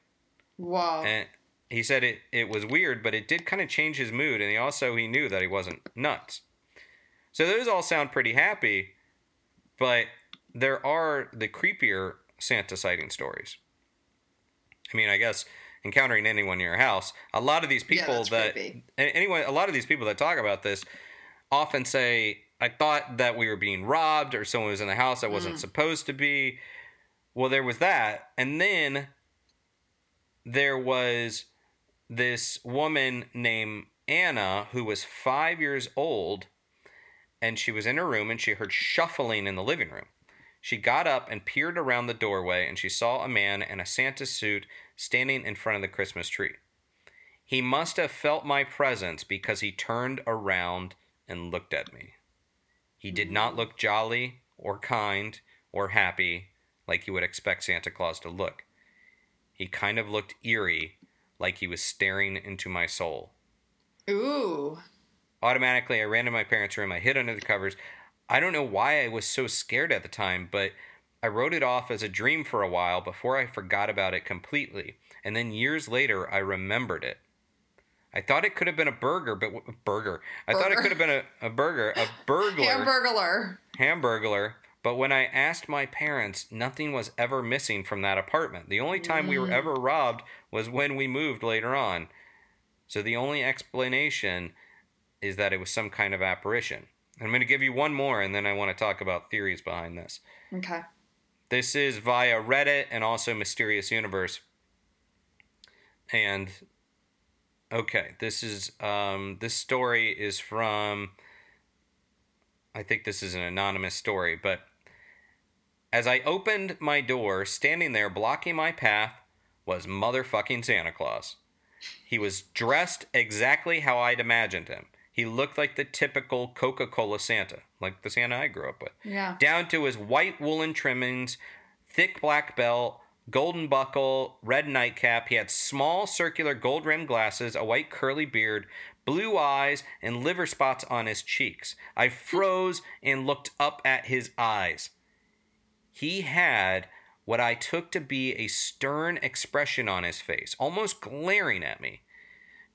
Wow. And he said it, it was weird, but it did kind of change his mood, and he also he knew that he wasn't nuts. So those all sound pretty happy, but there are the creepier Santa sighting stories. I mean, I guess encountering anyone in your house, a lot of these people that's that creepy. a- a lot of these people that talk about this often say, "I thought that we were being robbed, or someone was in the house that Mm. wasn't supposed to be." Well, there was that, and then there was this woman named Anna who was five years old, and she was in her room and she heard shuffling in the living room. She got up and peered around the doorway and she saw a man in a Santa suit standing in front of the Christmas tree. He must have felt my presence because he turned around and looked at me. He did not look jolly or kind or happy like you would expect Santa Claus to look. He kind of looked eerie, like he was staring into my soul. Ooh. Automatically, I ran to my parents' room. I hid under the covers. I don't know why I was so scared at the time, but I wrote it off as a dream for a while before I forgot about it completely. And then years later, I remembered it. I thought it could have been a burger, but w- burger. I thought it could have been a, a burger, a burglar, Hamburglar. hamburglar. But when I asked my parents, nothing was ever missing from that apartment. The only time we were mm. ever robbed was when we moved later on. So the only explanation is that it was some kind of apparition. I'm going to give you one more, and then I want to talk about theories behind this. Okay. This is via Reddit and also Mysterious Universe. And okay, this is um, this story is from. I think this is an anonymous story, but as I opened my door, standing there blocking my path was motherfucking Santa Claus. He was dressed exactly how I'd imagined him. He looked like the typical Coca Cola Santa, like the Santa I grew up with Yeah. down to his white woolen trimmings, thick black belt, golden buckle, red nightcap. He had small circular gold rimmed glasses, a white curly beard, blue eyes, and liver spots on his cheeks. I froze and looked up at his eyes. He had what I took to be a stern expression on his face, almost glaring at me.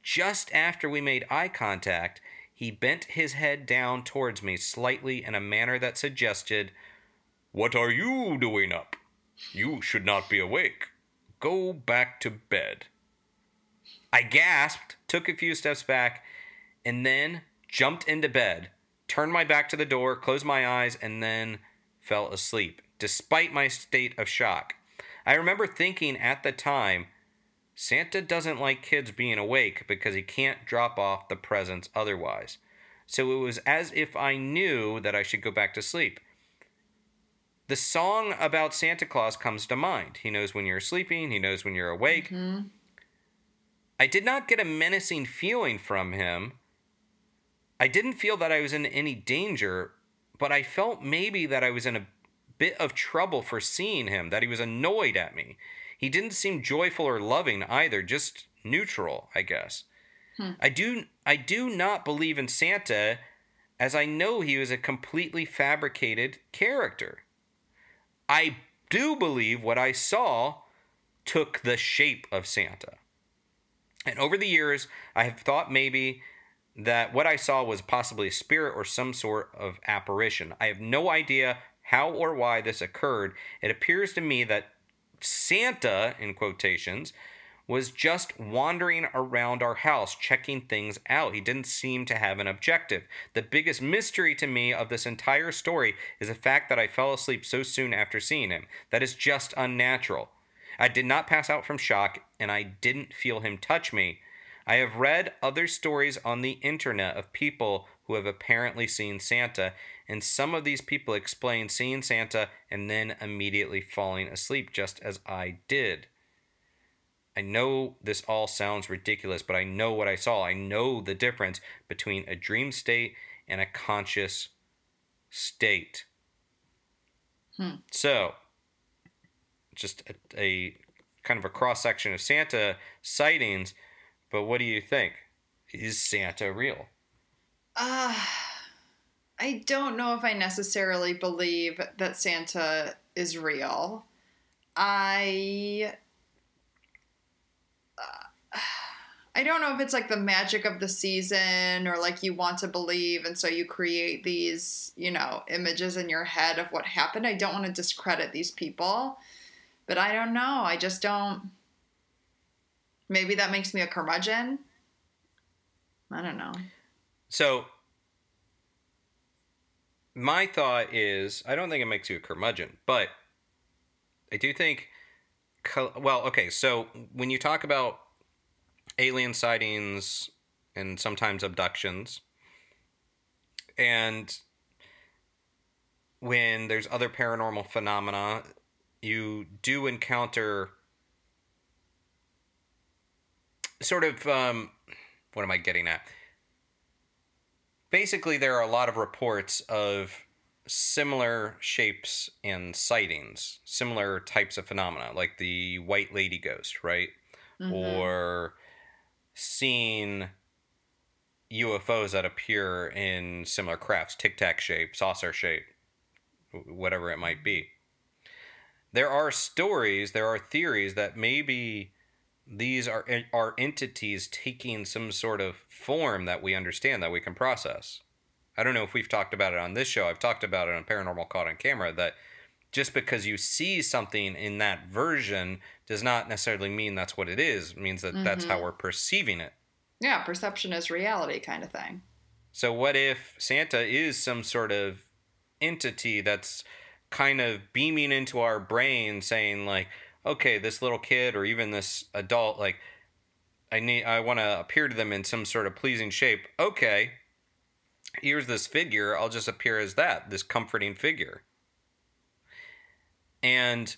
Just after we made eye contact, he bent his head down towards me slightly in a manner that suggested, What are you doing up? You should not be awake. Go back to bed. I gasped, took a few steps back, and then jumped into bed, turned my back to the door, closed my eyes, and then fell asleep, despite my state of shock. I remember thinking at the time, Santa doesn't like kids being awake because he can't drop off the presents otherwise. So it was as if I knew that I should go back to sleep. The song about Santa Claus comes to mind. He knows when you're sleeping, he knows when you're awake. Mm-hmm. I did not get a menacing feeling from him. I didn't feel that I was in any danger, but I felt maybe that I was in a bit of trouble for seeing him, that he was annoyed at me. He didn't seem joyful or loving either, just neutral, I guess. Hmm. I do I do not believe in Santa as I know he was a completely fabricated character. I do believe what I saw took the shape of Santa. And over the years, I have thought maybe that what I saw was possibly a spirit or some sort of apparition. I have no idea how or why this occurred. It appears to me that Santa, in quotations, was just wandering around our house checking things out. He didn't seem to have an objective. The biggest mystery to me of this entire story is the fact that I fell asleep so soon after seeing him. That is just unnatural. I did not pass out from shock, and I didn't feel him touch me. I have read other stories on the internet of people who have apparently seen Santa, and some of these people explain seeing Santa and then immediately falling asleep, just as I did. I know this all sounds ridiculous, but I know what I saw. I know the difference between a dream state and a conscious state. Hmm. So, just a, a kind of a cross section of Santa sightings, but what do you think? Is Santa real? Uh, I don't know if I necessarily believe that Santa is real. I. uh, I don't know if it's like the magic of the season or like you want to believe and so you create these, you know, images in your head of what happened. I don't want to discredit these people, but I don't know. I just don't. Maybe that makes me a curmudgeon. I don't know. So, my thought is I don't think it makes you a curmudgeon, but I do think. Well, okay, so when you talk about alien sightings and sometimes abductions, and when there's other paranormal phenomena, you do encounter sort of um, what am I getting at? Basically, there are a lot of reports of similar shapes and sightings, similar types of phenomena, like the white lady ghost, right? Mm-hmm. Or seeing UFOs that appear in similar crafts, tic tac shape, saucer shape, whatever it might be. There are stories, there are theories that maybe these are are entities taking some sort of form that we understand that we can process. I don't know if we've talked about it on this show. I've talked about it on Paranormal Caught on Camera that just because you see something in that version does not necessarily mean that's what it is. It means that that's how mm-hmm. we're perceiving it. Yeah, perception is reality kind of thing. So what if Santa is some sort of entity that's kind of beaming into our brain saying like, okay, this little kid or even this adult like I need I want to appear to them in some sort of pleasing shape. Okay. Here's this figure. I'll just appear as that, this comforting figure. And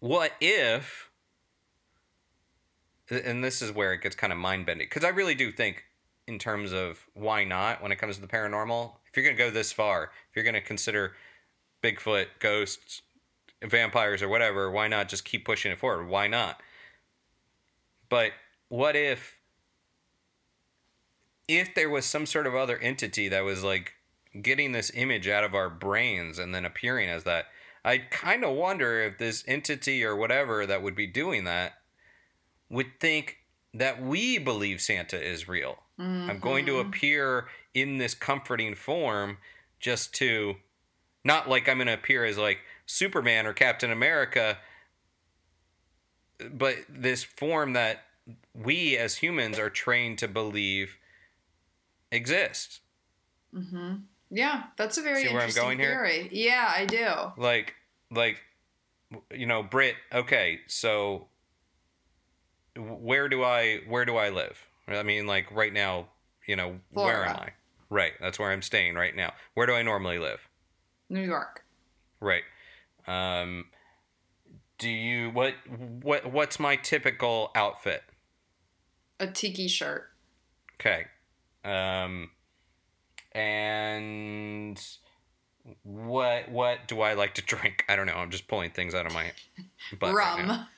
what if and this is where it gets kind of mind bending because I really do think in terms of why not when it comes to the paranormal. If you're going to go this far, if you're going to consider Bigfoot, ghosts, vampires, or whatever, why not just keep pushing it forward? Why not? But what if if there was some sort of other entity that was like getting this image out of our brains and then appearing as that? I kind of wonder if this entity or whatever that would be doing that would think that we believe Santa is real. I'm going to mm-hmm. appear in this comforting form just to not like I'm going to appear as like Superman or Captain America, but this form that we as humans are trained to believe exists. Mm-hmm. Yeah, that's a very See where I'm interesting going here? Yeah, I do. Like, like, you know, Brit. Okay, so where do I where do I live? I mean, like right now, you know, where am I? Right, that's where I'm staying right now. Where do I normally live? New York. Right. Um, do you what what what's my typical outfit? A tiki shirt. Okay. Um, and what what do I like to drink? I don't know. I'm just pulling things out of my butt right Rum now.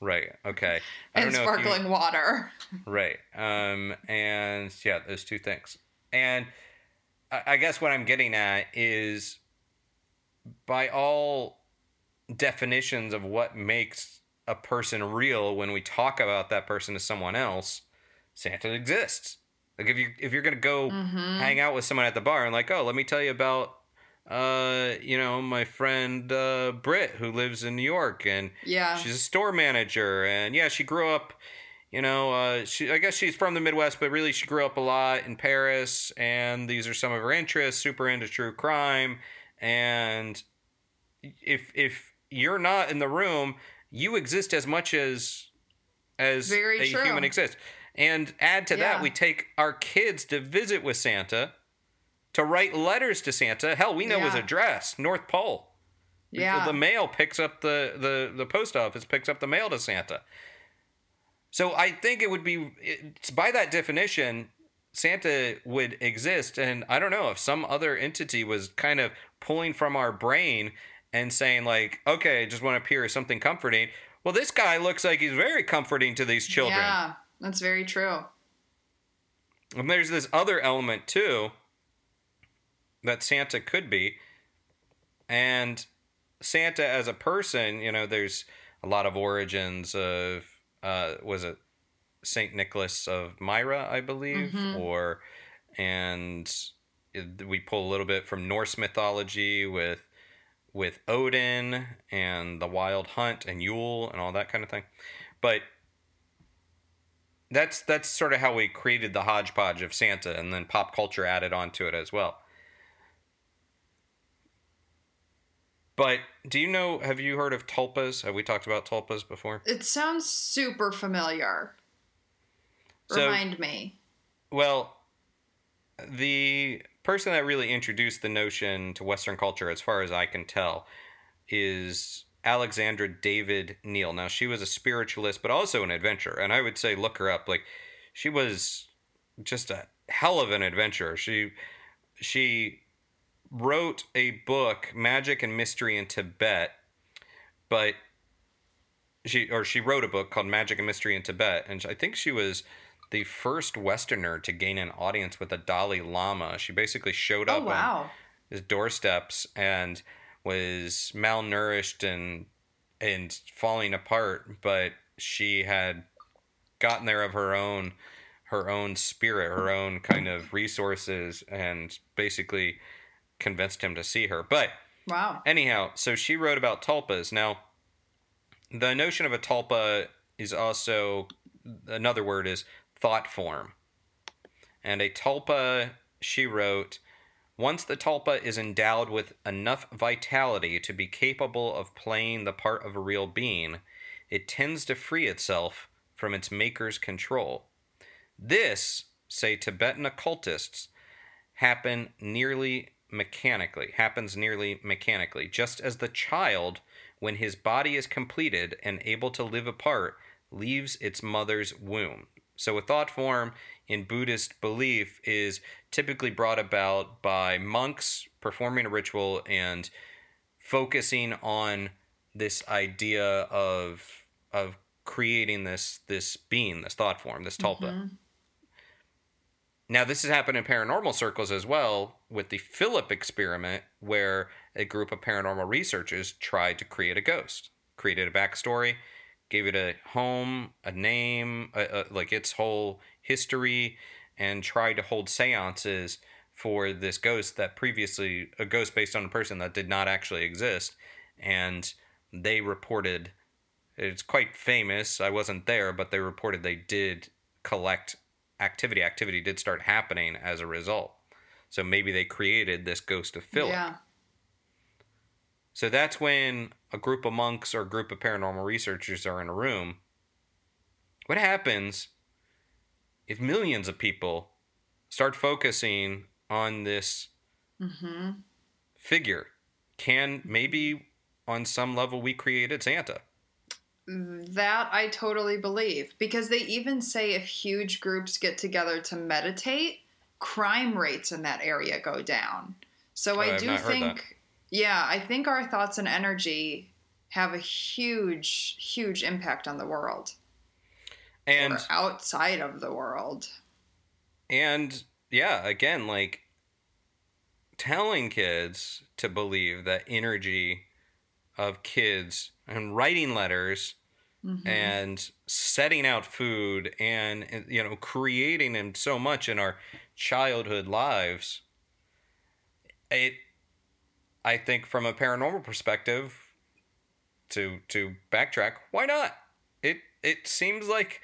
Right. Okay. I and don't know if you- sparkling water. Right. Um, and yeah, those two things. And I, I guess what I'm getting at is by all definitions of what makes a person real when we talk about that person to someone else, Santa exists. Like if you if you're gonna go hang out with someone at the bar and like, oh, let me tell you about uh, you know, my friend uh Britt who lives in New York and Yeah. she's a store manager and yeah she grew up you know uh, she i guess she's from the midwest but really she grew up a lot in paris and these are some of her interests super into true crime and if if you're not in the room you exist as much as as Very a true. human exists and add to that we take our kids to visit with santa to write letters to santa hell we know his address north pole yeah. the mail picks up the, the the post office picks up the mail to Santa. So I think it would be it's, by that definition, Santa would exist, and I don't know if some other entity was kind of pulling from our brain and saying like, okay, I just want to appear as something comforting. Well, this guy looks like he's very comforting to these children. Yeah, that's very true. And there's this other element too that Santa could be. And Santa as a person, you know, there's a lot of origins of uh was it Saint Nicholas of Myra, I believe, or and it- we pull a little bit from Norse mythology with with Odin and the Wild Hunt and Yule and all that kind of thing. But that's that's sort of how we created the hodgepodge of Santa, and then pop culture added onto it as well. But do you know? Have you heard of tulpas? Have we talked about tulpas before? It sounds super familiar. So- Remind me. Well, the person that really introduced the notion to Western culture, as far as I can tell, is Alexandra David-Néel. Now, she was a spiritualist, but also an adventurer. And I would say look her up. Like, she was just a hell of an adventurer. She she wrote a book, Magic and Mystery in Tibet, but she or she wrote a book called Magic and Mystery in Tibet, and I think she was the first Westerner to gain an audience with the Dalai Lama. She basically showed Oh up on his doorsteps and was malnourished and and falling apart, but she had gotten there of her own her own spirit, her own kind of resources, and basically convinced him to see her. But Wow. anyhow, so she wrote about tulpas. Now, the notion of a tulpa is also another word is thought form. And a tulpa, she wrote, once the tulpa is endowed with enough vitality to be capable of playing the part of a real being, it tends to free itself from its maker's control. This, say Tibetan occultists, happen nearly mechanically, happens nearly mechanically, just as the child, when his body is completed and able to live apart, leaves its mother's womb. So a thought form in Buddhist belief is typically brought about by monks performing a ritual and focusing on this idea of of creating this this being, this thought form, this tulpa. Mm-hmm. Now, this has happened in paranormal circles as well with the Philip experiment, where a group of paranormal researchers tried to create a ghost, created a backstory, gave it a home, a name, a, a, like its whole history, and tried to hold seances for this ghost that previously, a ghost based on a person that did not actually exist. And they reported, it's quite famous. I wasn't there, but they reported they did collect activity. Activity did start happening as a result. So maybe they created this ghost of Philip. Yeah. So that's when a group of monks or a group of paranormal researchers are in a room. What happens if millions of people start focusing on this Mm-hmm. figure? Can maybe on some level we created Santa? That I totally believe because they even say if huge groups get together to meditate, crime rates in that area go down. So Oh, I I've do think. Yeah, I think our thoughts and energy have a huge, huge impact on the world And or outside of the world. and yeah, again, like telling kids to believe that energy of kids and writing letters Mhm. and setting out food and, you know creating and so much in our childhood lives it i think from a paranormal perspective to to backtrack why not it it seems like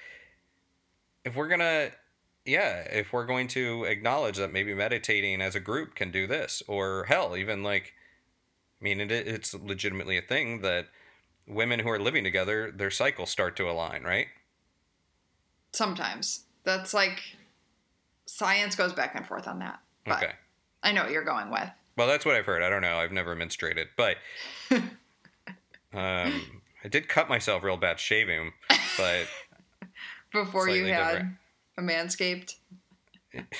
if we're gonna yeah if we're going to acknowledge that maybe meditating as a group can do this or hell even like i mean it, it's legitimately a thing that women who are living together their cycles start to align right Sometimes that's like science goes back and forth on that. But okay I know what you're going with. Well that's what i've heard i don't know i've never menstruated but um i did cut myself real bad shaving but Before you had different. a manscaped.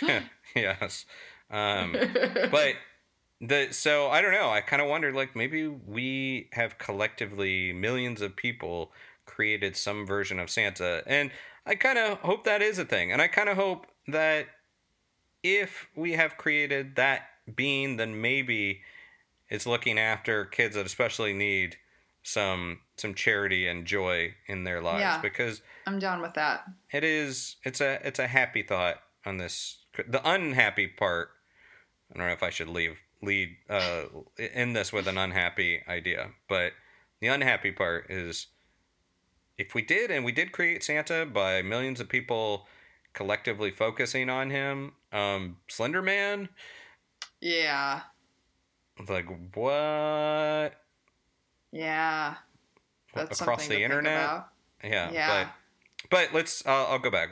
yes um but the so I don't know. I kind of wondered like maybe we have collectively millions of people created some version of Santa, and I kind of hope that is a thing, and I kind of hope that if we have created that being, then maybe it's looking after kids that especially need some some charity and joy in their lives Yeah. because I'm down with that. it is it's a it's a happy thought on this the unhappy part i don't know if i should leave lead uh in this with an unhappy idea but the unhappy part is if we did and we did create santa by millions of people collectively focusing on him um slender man Yeah. like what Yeah. That's across the internet about. Yeah, Yeah. but but let's. Uh, I'll go back.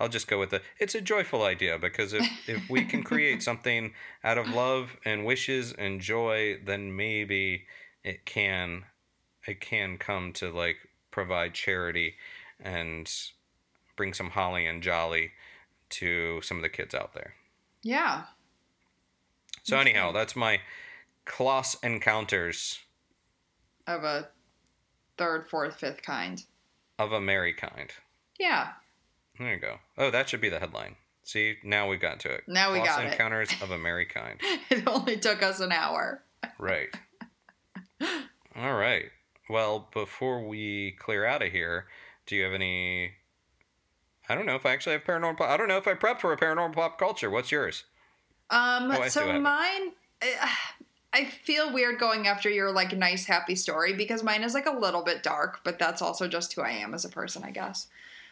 I'll just go with the. It's a joyful idea because if if we can create something out of love and wishes and joy, then maybe it can it can come to like provide charity and bring some holly and jolly to some of the kids out there. Yeah. So anyhow, that's my Kloss encounters Of a third, fourth, fifth kind. of a merry kind. Yeah. There you go. Oh, that should be the headline. See, now we've got to it. Now we Kloss got it. encounters of a merry kind. It only took us an hour. Right. All right. Well, before we clear out of here, do you have any? I don't know if I actually have paranormal. I don't know if I prepped for a paranormal pop culture. What's yours? Um, Oh, I see what so mine, eh, I feel weird going after your like nice happy story because mine is like a little bit dark, but that's also just who I am as a person, I guess.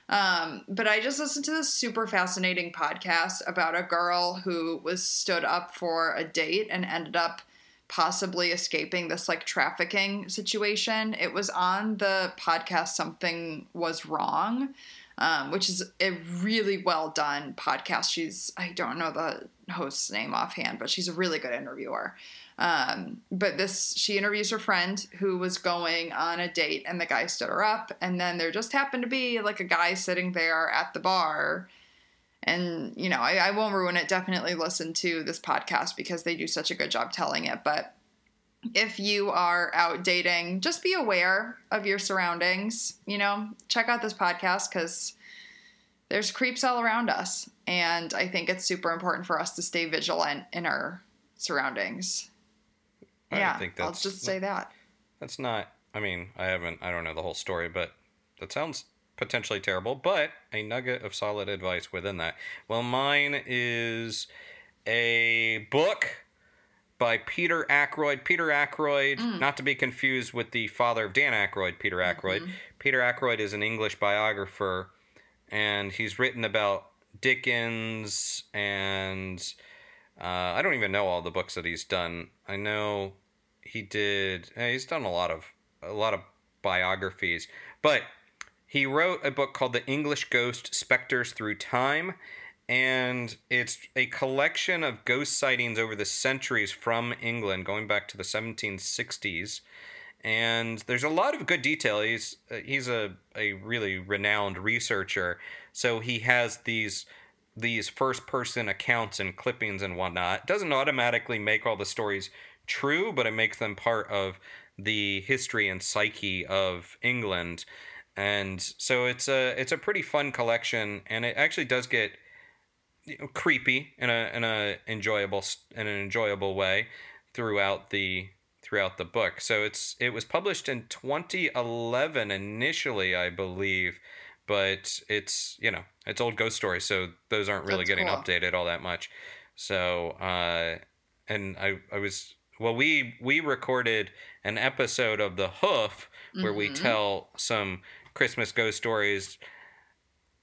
Um, but I just listened to this super fascinating podcast about a girl who was stood up for a date and ended up possibly escaping this like trafficking situation. It was on the podcast Something Was Wrong, um, which is a really well done podcast. She's, I don't know the host's name offhand, but she's a really good interviewer. Um, but this, she interviews her friend who was going on a date and the guy stood her up. And then there just happened to be like a guy sitting there at the bar. And, you know, I, I won't ruin it. Definitely listen to this podcast because they do such a good job telling it. But if you are out dating, just be aware of your surroundings. You know, check out this podcast because there's creeps all around us. And I think it's super important for us to stay vigilant in our surroundings. I yeah, think I'll just say that. That's not. I mean, I haven't. I don't know the whole story, but that sounds potentially terrible. But a nugget of solid advice within that. Well, mine is a book by Peter Ackroyd. Peter Ackroyd, not to be confused with the father of Dan Aykroyd, Peter Aykroyd. Peter Ackroyd is an English biographer, and he's written about Dickens and uh, I don't even know all the books that he's done. I know he did. eh, He's done a lot of a lot of biographies, but he wrote a book called The English Ghost: Specters Through Time, and it's a collection of ghost sightings over the centuries from England, going back to the 1760s. And there's a lot of good detail. He's uh, he's a, a really renowned researcher, so he has these these first person accounts and clippings and whatnot. It doesn't automatically make all the stories true, but it makes them part of the history and psyche of England. And so it's a it's a pretty fun collection, and it actually does get you know, creepy in a in a enjoyable in an enjoyable way throughout the throughout the book. So it's it was published in 2011 initially, I believe, but it's you know it's old ghost stories, so those aren't really That's getting cool. updated all that much. So uh, and I I was well we we recorded an episode of the Hoof where we Mhm. tell some Christmas ghost stories.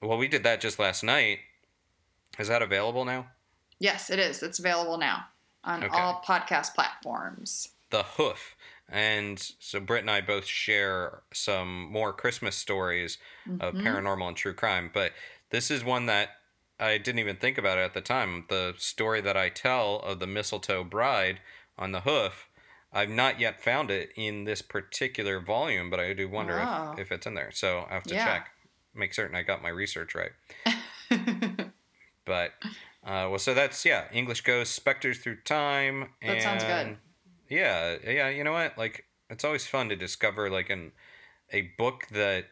Well, we did that just last night. Is that available now? Yes, it is. It's available now on Okay. all podcast platforms. The Hoof. And so Britt and I both share some more Christmas stories of Mhm. paranormal and true crime. But this is one that I didn't even think about it at the time. The story that I tell of the mistletoe bride on the hoof, I've not yet found it in this particular volume, but I do wonder if, if it's in there. So I have to Yeah. check, make certain I got my research right. But uh, well, so that's yeah, English Ghost, Specters Through Time. That sounds good. Yeah, yeah. You know what? Like, it's always fun to discover like an a book that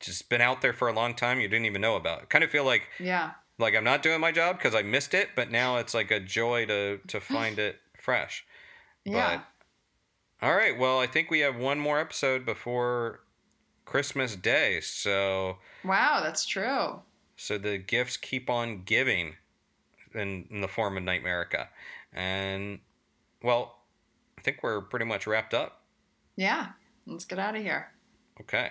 just been out there for a long time you didn't even know about. kind of feel like yeah. like I'm not doing my job because I missed it, but now it's like a joy to to find it fresh. Yeah. But all right, well, I think we have one more episode before Christmas Day, so wow, that's true. So the gifts keep on giving in, in the form of NIGHTMERICA. And well, I think we're pretty much wrapped up. Yeah. Let's get out of here. Okay.